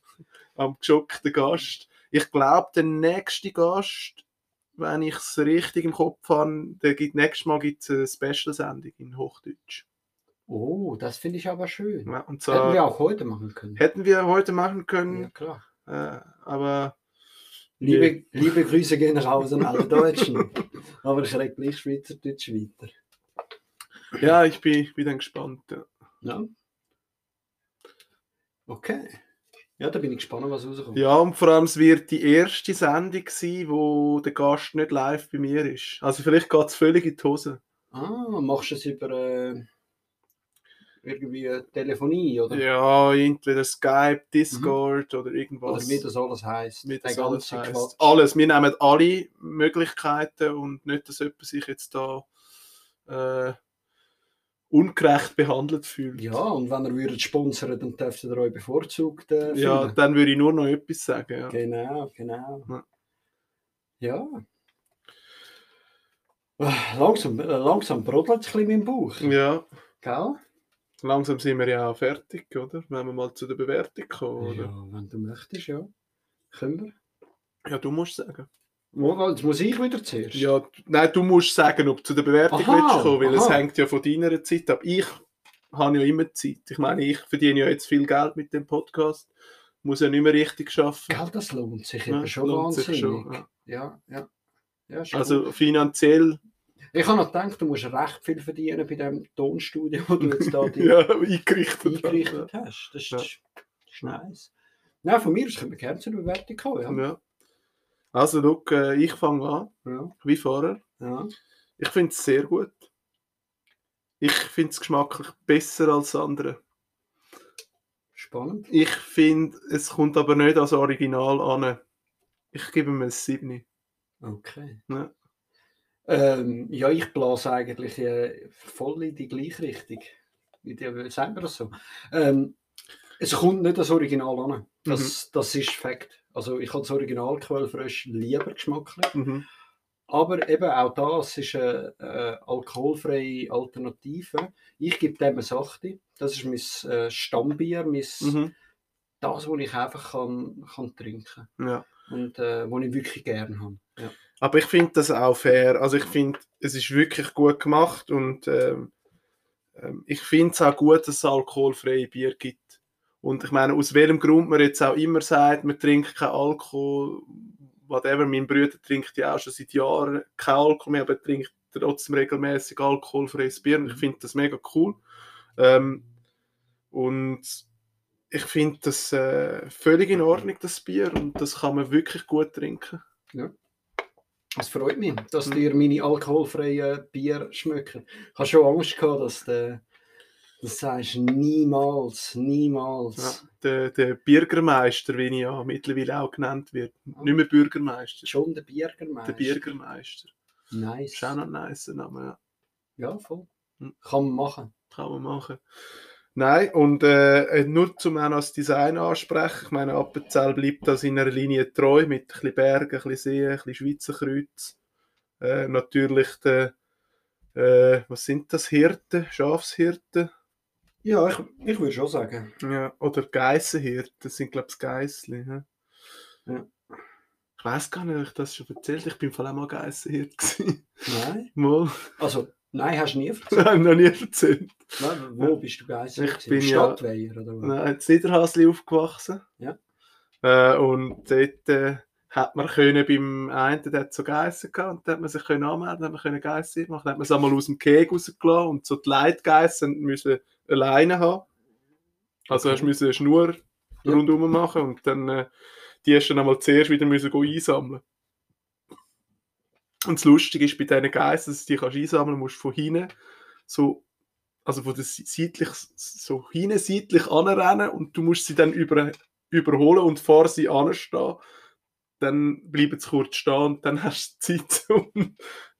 Ja. Am geschockten Gast. Ich glaube, der nächste Gast, wenn ich es richtig im Kopf habe, gibt, nächstes Mal gibt es eine Special-Sendung in Hochdeutsch. Oh, das finde ich aber schön. Ja, und zwar, hätten wir auch heute machen können. Hätten wir heute machen können. Ja, klar. Äh, aber Liebe, liebe Grüße gehen raus an alle Deutschen. Aber ich rede gleich Schweizerdeutsch weiter. Ja, ich bin, bin dann gespannt. Ja. ja. Okay. Ja, da bin ich gespannt, was rauskommt. Ja, und vor allem es wird die erste Sendung sein, wo der Gast nicht live bei mir ist. Also vielleicht geht es völlig in die Hose. Ah, machst du es über äh, irgendwie Telefonie, oder? Ja, entweder Skype, Discord mhm. oder irgendwas. Oder wie das alles heisst. Wie das alles heisst. Alles. Wir nehmen alle Möglichkeiten und nicht, dass jemand sich jetzt da äh, ungerecht behandelt fühlt. Ja, und wenn ihr würdet sponsern, dann dürft ihr euch bevorzugt äh, Ja, dann würde ich nur noch etwas sagen. Ja. Genau, genau. Ja. ja. Langsam, äh, langsam brodelt es ein bisschen im Bauch. Ja. Gell? Langsam sind wir ja auch fertig, oder? Wenn wir mal zu der Bewertung kommen, oder? Ja, wenn du möchtest, ja. Können wir? Ja, du musst sagen. Jetzt muss ich wieder zuerst? Ja, nein, du musst sagen, ob du zu der Bewertung aha, willst kommen, weil aha. es hängt ja von deiner Zeit ab. Ich habe ja immer Zeit. Ich meine, ich verdiene ja jetzt viel Geld mit dem Podcast. Muss ja nicht mehr richtig arbeiten. Geld, das lohnt sich ja, schon wahnsinnig. Schon, ja, ja. ja. ja also gut. finanziell. Ich habe noch gedacht, du musst recht viel verdienen bei dem Tonstudio, wo du jetzt da die ja, eingerichtet, eingerichtet hast. Das ist, das ist nice. Nein, von mir aus können wir gerne zur Bewertung kommen. Ja. Also, look, äh, ich fange an, ja. wie vorher. Ja. Ich finde es sehr gut. Ich finde es geschmacklich besser als andere. Spannend. Ich finde, es kommt aber nicht als Original an. Ich gebe mir ein 7. Okay. Ja, ähm, ja ich blase eigentlich äh, voll in die gleiche Richtung. Sagen wir das so? Ähm, es kommt nicht als Original an. Das, mhm. das ist Fakt. Also ich habe das Original Quellfresh lieber geschmacklich. Mhm. Aber eben auch das ist eine, eine alkoholfreie Alternative. Ich gebe dem eine Sachte. Das ist mein äh, Stammbier, mein, mhm. das, was ich einfach kann, kann trinken kann. Ja. Und äh, was ich wirklich gerne habe. Ja. Aber ich finde das auch fair. Also ich finde, es ist wirklich gut gemacht und ähm, ähm ich finde es auch gut, dass es alkoholfreie Bier gibt. Und ich meine, aus welchem Grund man jetzt auch immer sagt, man trinkt keinen Alkohol, whatever, mein Bruder trinkt ja auch schon seit Jahren keinen Alkohol mehr, aber er trinkt trotzdem regelmäßig alkoholfreies Bier und ich finde das mega cool. Ähm, und ich finde das äh, völlig in Ordnung, das Bier, und das kann man wirklich gut trinken. Ja. Es freut mich, dass mhm. dir meine alkoholfreien Bier schmecken. Ich habe schon Angst gehabt, dass der das sagst du niemals, niemals. Ja, der, der Bürgermeister, wie ich ja mittlerweile auch genannt wird. Nicht mehr Bürgermeister. Schon der Bürgermeister. Der Bürgermeister. Nice. Ist auch noch ein nice Name, ja. Ja, voll. Hm. Kann man machen. Kann man machen. Nein, und äh, nur zum auch noch das Design ansprechen. Ich meine, Appenzell bleibt da seiner Linie treu mit ein bisschen Bergen, ein bisschen Seen, ein bisschen Schweizer Kreuz. Äh, natürlich der, äh, was sind das, Hirten, Schafshirten? Ja, ich, ich würde schon sagen. Ja, oder Geissenhirt, das sind, glaube ich, Geissli. Ja? ja. Ich weiß gar nicht, ob ich das schon erzählt Ich bin vor allem mal Geissenhirt. Nein. Mal. Also, nein, hast du nie erzählt? Nein, noch nie erzählt. Nein, wo bist du Geissenhirt? Ich bin Stadtweiher, ja, oder was? Nein, in Niederhasli aufgewachsen. Ja. Äh, und dort äh, hat man können beim einen, der hat so Geissen gehabt, und da hat man sich können anmelden, hat man können Geissen machen, dann hat man es einmal aus dem Keg rausgelassen und so die Leitgeissen müssen alleine haben. Also okay. hast du eine Schnur ja. rundherum machen und dann äh, die hast du dann einmal zuerst wieder müssen einsammeln. Und das Lustige ist bei diesen Geissen, dass du die kannst einsammeln musst von hinten so also von der seitlich so hinten seitlich anrennen und du musst sie dann über, überholen und vor sie anstehen. Dann bleiben sie kurz stehen und dann hast du Zeit, um,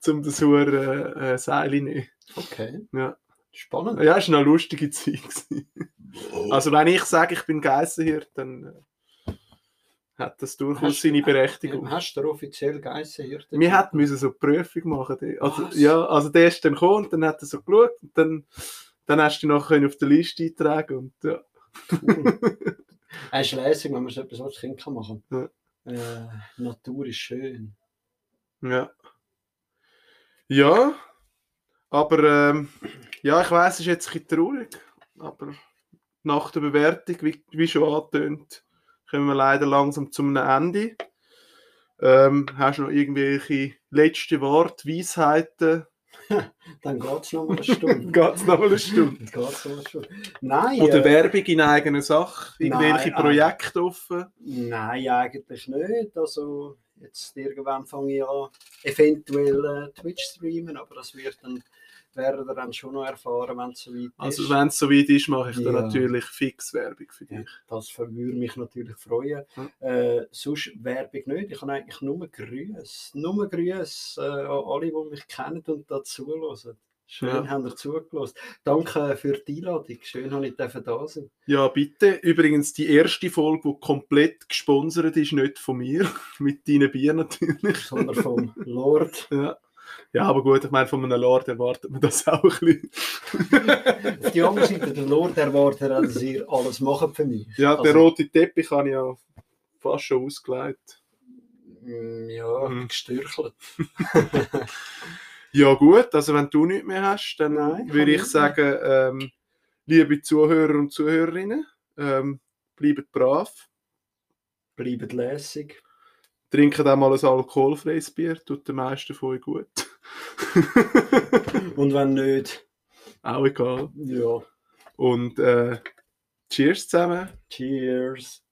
um das äh, Seil nehmen. Okay. Ja. Spannend. Ja, es war eine lustige Zeit. Oh. Also wenn ich sage, ich bin Geissenhirt, dann äh, hat das durchaus hast, seine Berechtigung. Hast du offiziell Geissenhirt? Wir hätten müssen so eine Prüfung machen. Also, ja, also der ist dann gekommen und dann hat er so geschaut und dann, dann hast du dich nachher auf der Liste eintragen und ja. Cool. Es ist lässig, wenn man so etwas als Kind machen kann. Ja. Äh, Natur ist schön. Ja. Ja, aber ähm, ja, ich weiß, es ist jetzt ein bisschen traurig, aber nach der Bewertung, wie, wie schon angetönt, kommen wir leider langsam zum Ende. Ähm, hast du noch irgendwelche letzte Worte, Weisheiten? Dann geht es nochmal eine Stunde. geht es nochmal eine Stunde. geht's noch eine Stunde. Nein. Oder äh, Werbung in eigener Sache? Irgendwelche nein, Projekte offen? Nein, eigentlich nicht. Also jetzt irgendwann fange ich an, eventuell äh, Twitch streamen, aber das wird dann werdet ihr dann schon noch erfahren, wenn es soweit Also ist. wenn es soweit ist, mache ich Ja. dann natürlich fix Werbung für dich. Das würde mich natürlich freuen. Ja. Äh, sonst Werbung nicht. Ich habe eigentlich nur Grüße. Nur Grüße äh, an alle, die mich kennen und da zuhören. Schön Ja. haben ihr zugelassen. Danke für die Einladung. Schön, dass ich da sein. Ja, bitte. Übrigens, die erste Folge, die komplett gesponsert ist, nicht von mir, mit deinen Bier natürlich. Sondern vom Lord. Ja. Ja, aber gut, ich meine, von einem Lord erwartet man das auch ein bisschen. Auf die andere Seite, der Lord erwartet, dass ihr alles macht für mich. Ja, der Also- rote Teppich habe ich ja fast schon ausgelegt. Mm, Ja, Mhm. gestürchelt. Ja, gut, also wenn du nichts mehr hast, dann Nein, würde ich sagen, ähm, liebe Zuhörer und Zuhörerinnen, ähm, bleibt brav, Bleibt lässig. Trinkt auch mal ein alkoholfreies Bier, tut den meisten von euch gut. Und wenn nicht, auch egal. ja. Und äh, cheers zusammen. Cheers.